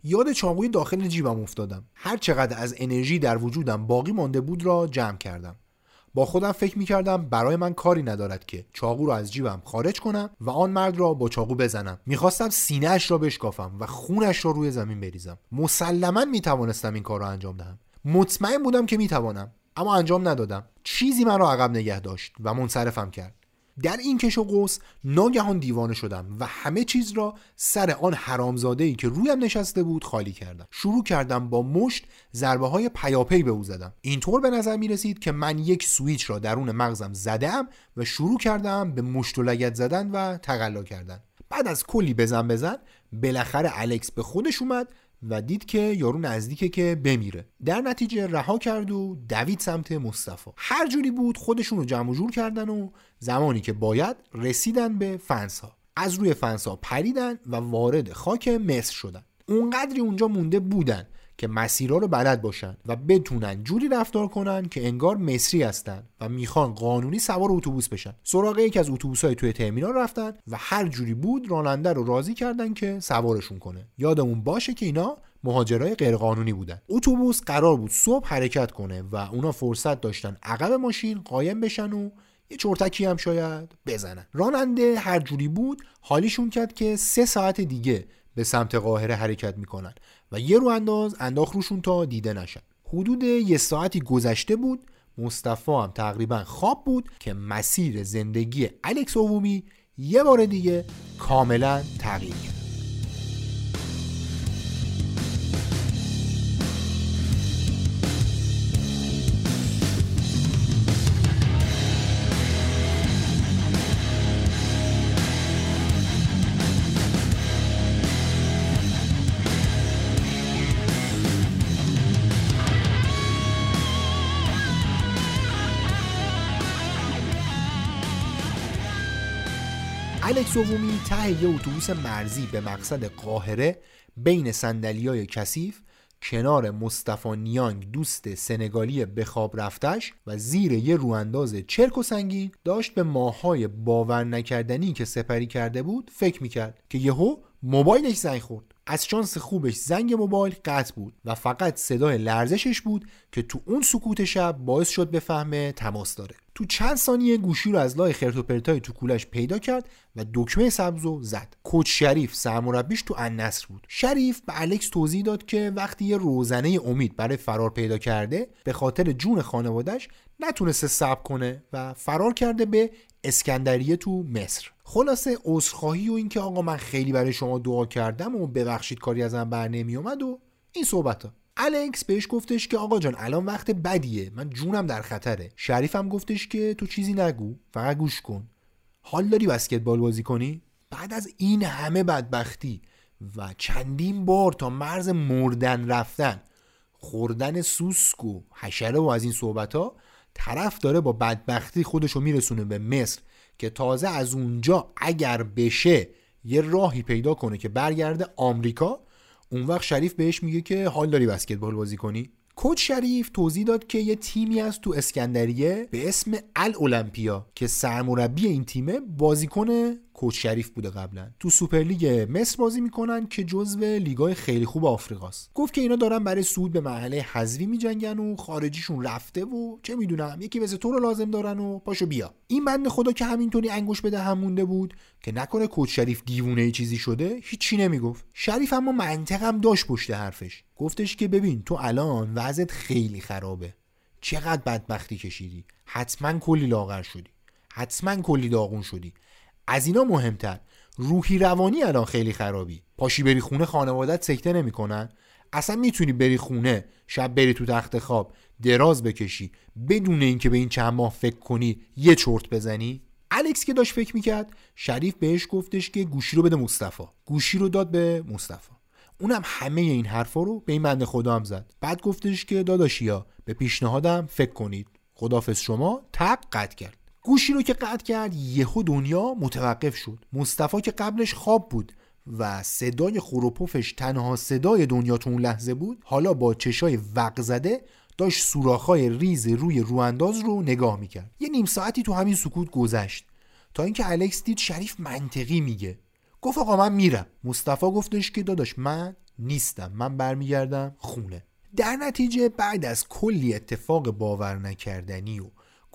یاد چاقوی داخل جیبم افتادم. هر چقدر از انرژی در وجودم باقی مانده بود را جمع کردم. با خودم فکر می‌کردم برای من کاری ندارد که چاقو را از جیبم خارج کنم و آن مرد را با چاقو بزنم. می‌خواستم سینهاش را بشکافم و خونش را روی زمین بریزم. مسلما می‌توانستم این کار را انجام دهم. مطمئن بودم که می‌توانم اما انجام ندادم. چیزی من را عقب نگه داشت و منصرفم کرد. در این کش و قوس ناگهان دیوانه شدم و همه چیز را سر آن حرامزاده ای که رویم نشسته بود خالی کردم. شروع کردم با مشت ضربه های پیاپی به او زدم. اینطور به نظر می رسید که من یک سویچ را درون مغزم زدم و شروع کردم به مشت و لگد زدن و تقلا کردن. بعد از کلی بزن بزن بالاخره الکس به خودش اومد و دید که یارو نزدیکه که بمیره. در نتیجه رها کرد و دوید سمت مصطفی. هر جوری بود خودشون رو جمع جور کردن و زمانی که باید رسیدن به فنس ها از روی فنس ها پریدن و وارد خاک مصر شدن. اونقدری اونجا مونده بودن که مسیرها رو بلد باشن و بتونن جوری رفتار کنن که انگار مصری هستن و می‌خوان قانونی سوار اتوبوس بشن. سراغ یک از های توی ترمینال رفتن و هر جوری بود راننده رو راضی کردن که سوارشون کنه. یادمون باشه که اینا مهاجرای غیرقانونی بودن. اتوبوس قرار بود صبح حرکت کنه و اونا فرصت داشتن عقب ماشین قایم بشن و یه چرتکی هم شاید بزنن. راننده هر جوری بود حالیشون کرد که سه ساعت دیگه به سمت قاهره حرکت می‌کنن. و یه رو انداز انداخ روشون تا دیده نشن. حدود یه ساعتی گذشته بود مصطفی هم تقریبا خواب بود که مسیر زندگی الکس اوومی یه بار دیگه کاملا تغییر کرد. الکس دومی ته یه اتوبوس مرزی به مقصد قاهره بین های کثیف کنار مصطفی نیانگ دوست سنگالی به خواب رفتش و زیر یه روانداز چرک و سنگین داشت به ماهای باور نکردنی که سپری کرده بود فکر می‌کرد که یهو موبایلش زنگ خورد. از شانس خوبش زنگ موبایل قطع بود و فقط صدای لرزشش بود که تو اون سکوت شب باعث شد بفهمه تماس داره. تو چند ثانیه گوشی رو از لای خرت و پرتای تو کولش پیدا کرد و دکمه سبزو زد. کوچ شریف سرمربیش تو النصر بود. شریف به الکس توضیح داد که وقتی یه روزنه امید برای فرار پیدا کرده به خاطر جون خانوادش نتونسته صبر کنه و فرار کرده به اسکندریه تو مصر. خلاصه عذرخواهی و اینکه آقا من خیلی برای شما دعا کردم و ببخشید کاری ازم بر نمی اومد و این صحبت ها الکس بهش گفتش که آقا جان الان وقت بدیه. من جونم در خطره. شریفم گفتش که تو چیزی نگو. فقط گوش کن. حال داری بسکتبال بازی کنی؟ بعد از این همه بدبختی و چندین بار تا مرز مردن رفتن خوردن سوسک و حشره و از این صحبت ها طرف داره با بدبختی خودشو میرسونه به مصر که تازه از اونجا اگر بشه یه راهی پیدا کنه که برگرده آمریکا اون وقت شریف بهش میگه که حال داری بسکتبال بازی کنی؟ کوچ شریف توضیح داد که یه تیمی از تو اسکندریه به اسم المپیا که سرمربی این تیمه بازیکن coach شریف بوده قبلا. تو سوپرلیگ مصر بازی می‌کنن که جزو لیگای خیلی خوب آفریقاست. گفت که اینا دارن برای سود به محله حذوی میجنگن و خارجیشون رفته و چه می‌دونم یکی مثل تو رو لازم دارن و پاشو بیا. این بنده خدا که همینطوری انگشت به دهن مونده بود که نکنه coach شریف دیوونه ای چیزی شده هیچی نمی‌گفت. شریف اما منطقم داشت پشت حرفش. گفتش که ببین تو الان وضعت خیلی خرابه. چقدر بدبختی کشیدی؟ حتما کلی لاغر شدی. حتما کلی داغون شدی. از اینا مهمتر. روحی روانی الان خیلی خرابی. پاشی بری خونه خانوادت سکته نمی‌کنن. اصلا می‌تونی بری خونه شب بری تو تخت خواب دراز بکشی بدون اینکه به این چند ماه فکر کنی یه چرت بزنی. الکس که داشت فکر می‌کرد شریف بهش گفتش که گوشی رو بده مصطفی. گوشی رو داد به مصطفی. اونم همه این حرفا رو به این بنده خدا هم زد. بعد گفتش که داداشیا به پیشنهادم فکر کنید. خدافظ شما تق قطع کرد. گوشی رو که قطع کرد یهو دنیا متوقف شد. مصطفی که قبلش خواب بود و صدای خوروپوفش تنها صدای دنیا تو اون لحظه بود حالا با چشای وق زده داشت سوراخ‌های ریز روی روانداز رو نگاه می‌کرد. یه نیم ساعتی تو همین سکوت گذشت. تا اینکه الکس دید شریف منطقی میگه. گفت آقا من میرم. مصطفی گفتش که داداش من نیستم. من برمیگردم خونه. در نتیجه بعد از کلی اتفاق باور نکردنی و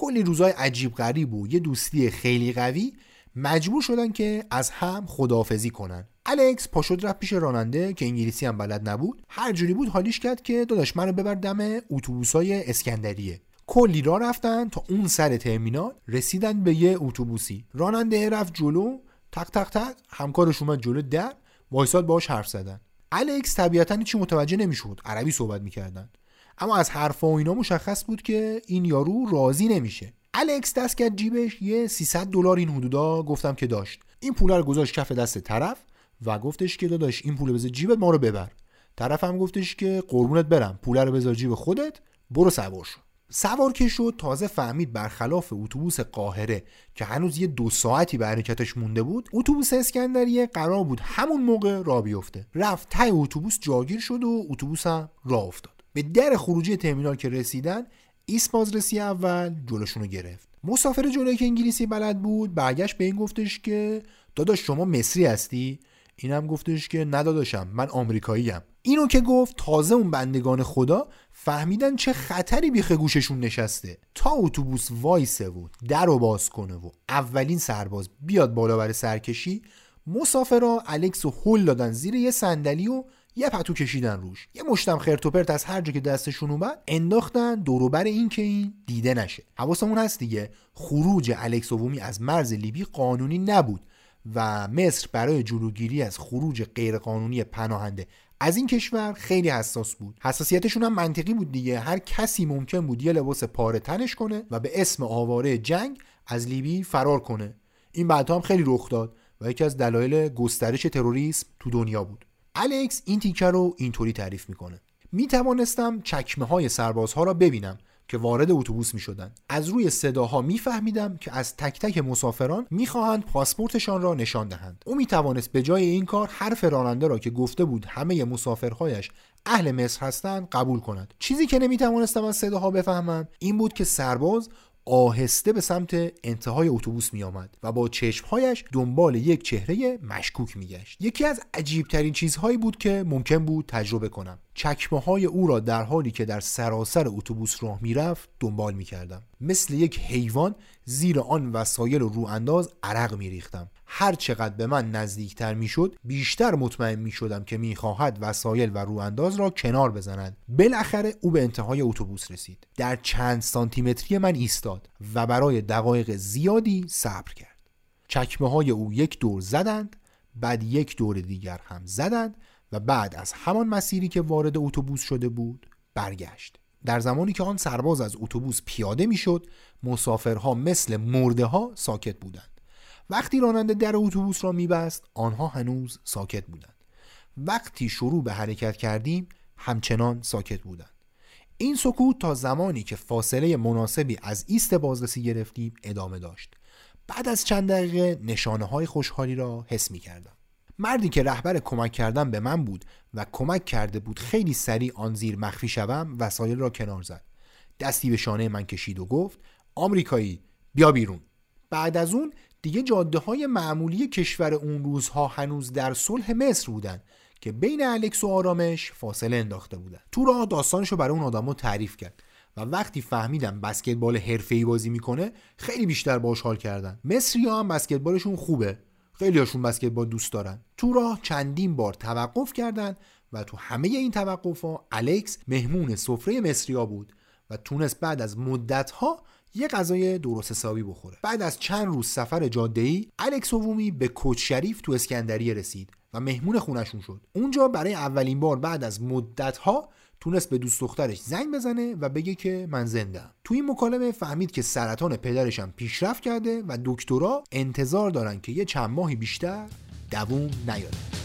کلی روزای عجیب غریب و یه دوستی خیلی قوی مجبور شدن که از هم خداحافظی کنن. الکس پاشد رفت پیش راننده که انگلیسی هم بلد نبود. هر جوری بود حالیش کرد که داداش منو ببر دم اتوبوسای اسکندریه. کلی را رفتن تا اون سر ترمینال رسیدن به یه اتوبوسی. راننده رفت جلو تق تق تق همکارش اومد جلو در وایساد باهاش حرف زدن. الکس طبیعتا چی متوجه نمی‌شد. عربی صحبت می‌کردن. اما از حرفا و اینا مشخص بود که این یارو راضی نمیشه. الکس دست کرد جیبش یه 300 دلار این حدودا گفتم که داشت. این پول رو گذاشت کف دست طرف و گفتش که داداش این پول بذار جیبت ما رو ببر. طرف هم گفتش که قربونت برم پول رو بذار جیب خودت برو سوار شو. سوار که شد تازه فهمید برخلاف اتوبوس قاهره که هنوز یه دو ساعتی به حرکتش مونده بود اتوبوس اسکندریه قرار بود همون موقع را بیفته. رفت تای اتوبوس جاگیر شد و اتوبوس هم راه افتاد. به در خروجی ترمینال که رسیدن ایست بازرسی اول جلوشون رو گرفت. مسافر جلوی که انگلیسی بلد بود برگشت به این گفتش که داداش شما مصری هستی؟ اینم گفتش که نداداشم من آمریکاییم اینو که گفت تازه اون بندگان خدا فهمیدن چه خطری بیخ گوششون نشسته. تا اتوبوس وایسه و در رو باز کنه و اولین سرباز بیاد بالا بر سرکشی مسافرا الکس و هل دادن زیر یه صندلی و یه پتو کشیدن روش. یه مشتم خرتوپرت از هر جا که دستشون اومد انداختن دوروبر این که این دیده نشه. حواسمون هست دیگه. خروج الکس وومی از مرز لیبی قانونی نبود و مصر برای جلوگیری از خروج غیرقانونی پناهنده. از این کشور خیلی حساس بود. حساسیتشون هم منطقی بود دیگه. هر کسی ممکن بود یه لباس پاره تنش کنه و به اسم آواره جنگ از لیبی فرار کنه. این بعدها هم خیلی رخ داد و یکی از دلایل گسترش تروریسم تو دنیا بود. الکس این تیکه رو اینطوری تعریف می‌کنه. می توانستم چکمه های سربازها را ببینم که وارد اتوبوس می شدن. از روی صداها میفهمیدم که از تک تک مسافران می‌خواهند پاسپورتشان را نشان دهند. او می توانست به جای این کار حرف راننده را که گفته بود همه مسافرهایش اهل مصر هستند قبول کند. چیزی که نمی توانستم از صداها بفهمم این بود که سرباز آهسته به سمت انتهای اتوبوس می آمد و با چشمهایش دنبال یک چهره مشکوک می گشت. یکی از عجیبترین چیزهایی بود که ممکن بود تجربه کنم. چکمه های او را در حالی که در سراسر اتوبوس راه می‌رفت دنبال می کردم. مثل یک حیوان زیر آن وسایل رو انداز عرق می ریختم. هر چقدر به من نزدیکتر می‌شد بیشتر مطمئن می شدم که می‌خواهد وسایل و روانداز را کنار بزنند بالاخره او به انتهای اتوبوس رسید. در چند سانتیمتری من ایستاد و برای دقایق زیادی صبر کرد. چکمه های او یک دور زدند بعد یک دور دیگر هم زدند و بعد از همان مسیری که وارد اتوبوس شده بود برگشت. در زمانی که آن سرباز از اتوبوس پیاده می‌شد مسافرها مثل مرده ها ساکت بودند. وقتی راننده در اتوبوس را میبست آنها هنوز ساکت بودند. وقتی شروع به حرکت کردیم همچنان ساکت بودند. این سکوت تا زمانی که فاصله مناسبی از ایست بازرسی گرفتیم ادامه داشت. بعد از چند دقیقه نشانه های خوشحالی را حس می کردم. مردی که رهبر کمک کردن به من بود و کمک کرده بود خیلی سریع آن زیر مخفی شوم وسایل را کنار زد. دستی به شانه من کشید و گفت آمریکایی بیا بیرون. بعد از اون دیگه جاده های معمولی کشور اون روزها هنوز در صلح مصر بودن که بین الکس و آرامش فاصله انداخته بودن تو راه داستانشو برای اون آدما تعریف کرد و وقتی فهمیدم بسکتبال حرفه‌ای بازی می‌کنه خیلی بیشتر باش حال کردن. مصری هم بسکتبالشون خوبه. خیلی هاشون بسکتبال دوست دارن. تو راه چندین بار توقف کردن و تو همه این توقف ها الکس مهمون سفره مصریا بود و تونست بعد از مدت ها یه غذای درست حسابی بخوره. بعد از چند روز سفر جاده ای الکس وومی به کوچ شریف تو اسکندریه رسید و مهمون خونشون شد. اونجا برای اولین بار بعد از مدت ها تونست به دوست دخترش زنگ بزنه و بگه که من زنده تو این مکالمه فهمید که سرطان پدرشم پیشرفت کرده و دکترا انتظار دارن که یه چند ماهی بیشتر دووم نیاره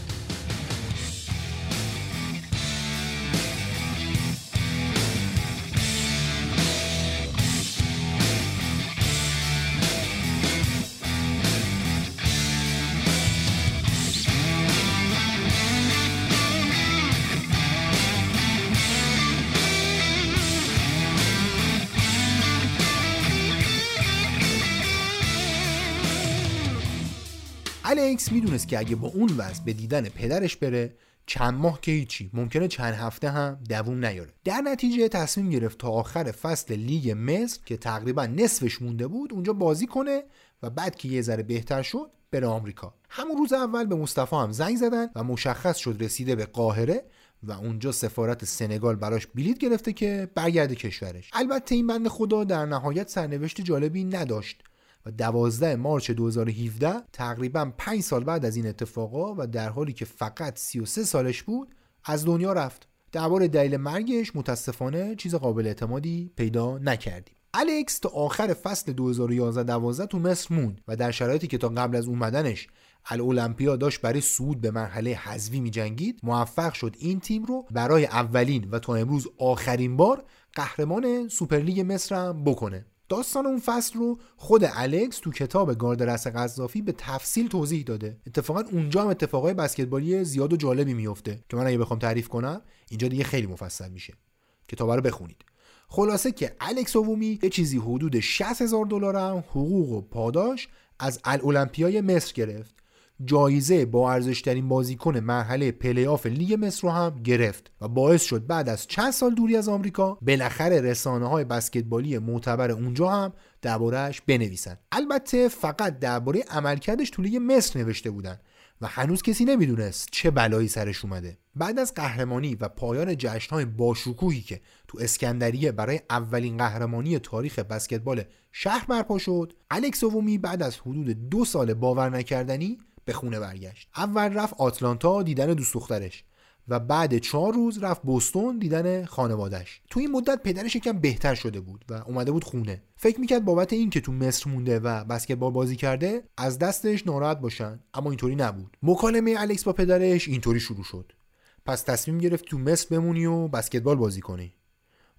الکس می‌دونست که اگه با اون وضع به دیدن پدرش بره چند ماه که هیچی. ممکنه چند هفته هم دووم نیاره. در نتیجه تصمیم گرفت تا آخر فصل لیگ مصر که تقریبا نصفش مونده بود اونجا بازی کنه و بعد که یه ذره بهتر شد بره آمریکا. همون روز اول به مصطفی هم زنگ زدن و مشخص شد رسیده به قاهره و اونجا سفارت سنگال براش بلیت گرفته که برگرده کشورش. البته این بند خدا در نهایت سرنوشت جالبی نداشت. و 12 مارچ 2017 تقریبا 5 سال بعد از این اتفاقا و در حالی که فقط 33 سالش بود از دنیا رفت. درباره دلیل مرگش متاسفانه چیز قابل اعتمادی پیدا نکردیم. الکس تا آخر فصل 2011-12 تو مصر موند و در شرایطی که تا قبل از اومدنش الاولمپیا داشت برای صعود به مرحله حذفی میجنگید موفق شد این تیم رو برای اولین و تا امروز آخرین بار قهرمان سوپرلیگ مصر هم بکنه. داستان اون فصل رو خود الکس تو کتاب گارد رأس قذافی به تفصیل توضیح داده. اتفاقا اونجا هم اتفاقای بسکتبالی زیاد و جالبی میفته که من اگه بخوام تعریف کنم اینجا دیگه خیلی مفصل میشه. کتاب رو بخونید. خلاصه که الکس اوومی یه چیزی حدود 60 هزار دلار هم حقوق و پاداش از الاولمپیای مصر گرفت. جایزه با ارزشترین بازیکن مرحله پلی آف لیگ مصر رو هم گرفت و باعث شد بعد از چند سال دوری از آمریکا بالاخره رسانه های بسکتبالی معتبر اونجا هم دربارهش بنویسن البته فقط درباره عملکردش تو لیگ مصر نوشته بودن و هنوز کسی نمی‌دونست چه بلایی سرش اومده. بعد از قهرمانی و پایان جشنهای باشکوهی که تو اسکندریه برای اولین قهرمانی تاریخ بسکتبال شهر برپا شد الکس اوومی بعد از حدود دو سال باور نکردنی به خونه برگشت. اول رفت آتلانتا دیدن دوست دخترش و بعد چهار روز رفت بوستون دیدن خانوادش تو این مدت پدرش یکم بهتر شده بود و اومده بود خونه. فکر می‌کرد بابت این که تو مصر مونده و بسکتبال بازی کرده از دستش ناراحت باشن. اما اینطوری نبود. مکالمه الکس با پدرش اینطوری شروع شد. پس تصمیم گرفت تو مصر بمونی و بسکتبال بازی کنی.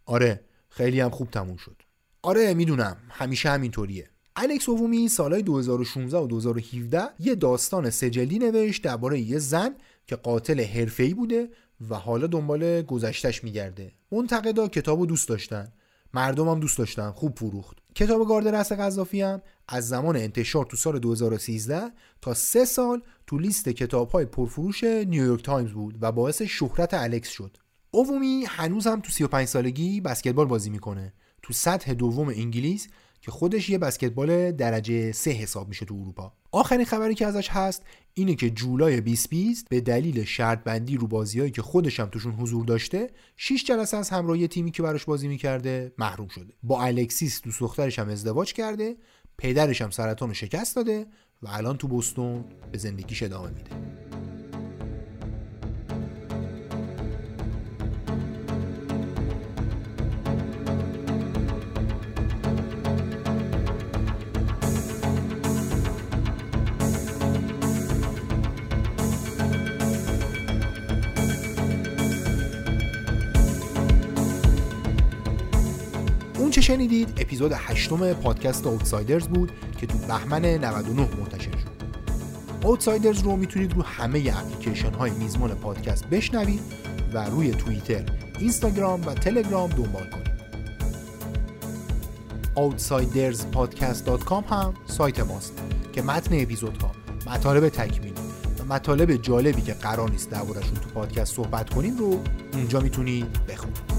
آره خیلی هم خوب تموم شد. آره می‌دونم. همیشه همینطوریه. الکس اوومی سالهای 2016 و 2017 یه داستان سجلی نوشت درباره یه زن که قاتل حرفه‌ای بوده و حالا دنبال گذشتش میگرده. منتقدا کتابو دوست داشتن. مردم هم دوست داشتن. خوب فروخت. کتاب گارد رس قذافی هم از زمان انتشار تو سال 2013 تا سه سال تو لیست کتاب های پرفروش نیویورک تایمز بود و باعث شهرت الکس شد. اوومی هنوز هم تو 35 سالگی بسکتبال بازی می‌کنه. تو سطح دوم انگلیس که خودش یه بسکتبال درجه سه حساب میشه تو اروپا. آخرین خبری که ازش هست اینه که جولای 2020 به دلیل شرط بندی رو بازیایی که خودش هم توشون حضور داشته 6 جلسه از همراهی تیمی که براش بازی می‌کرده محروم شده. با الکسیس دوست دخترش هم ازدواج کرده پدرش هم سرطان رو شکست داده و الان تو بوستون به زندگیش ادامه میده. شنیدید اپیزود هشتم پادکست اوتسایدرز بود که تو بهمن 99 منتشر شد. اوتسایدرز رو می‌تونید رو همه اپلیکیشن های میزمان پادکست بشنوید و روی توییتر، اینستاگرام و تلگرام دنبال کنید. Outsiderspodcast.com هم سایت ماست که متن اپیزودها، مطالب تکمیلی و مطالب جالبی که قرار نیست دربارشون تو پادکست صحبت کنیم رو اونجا می‌تونید بخونید.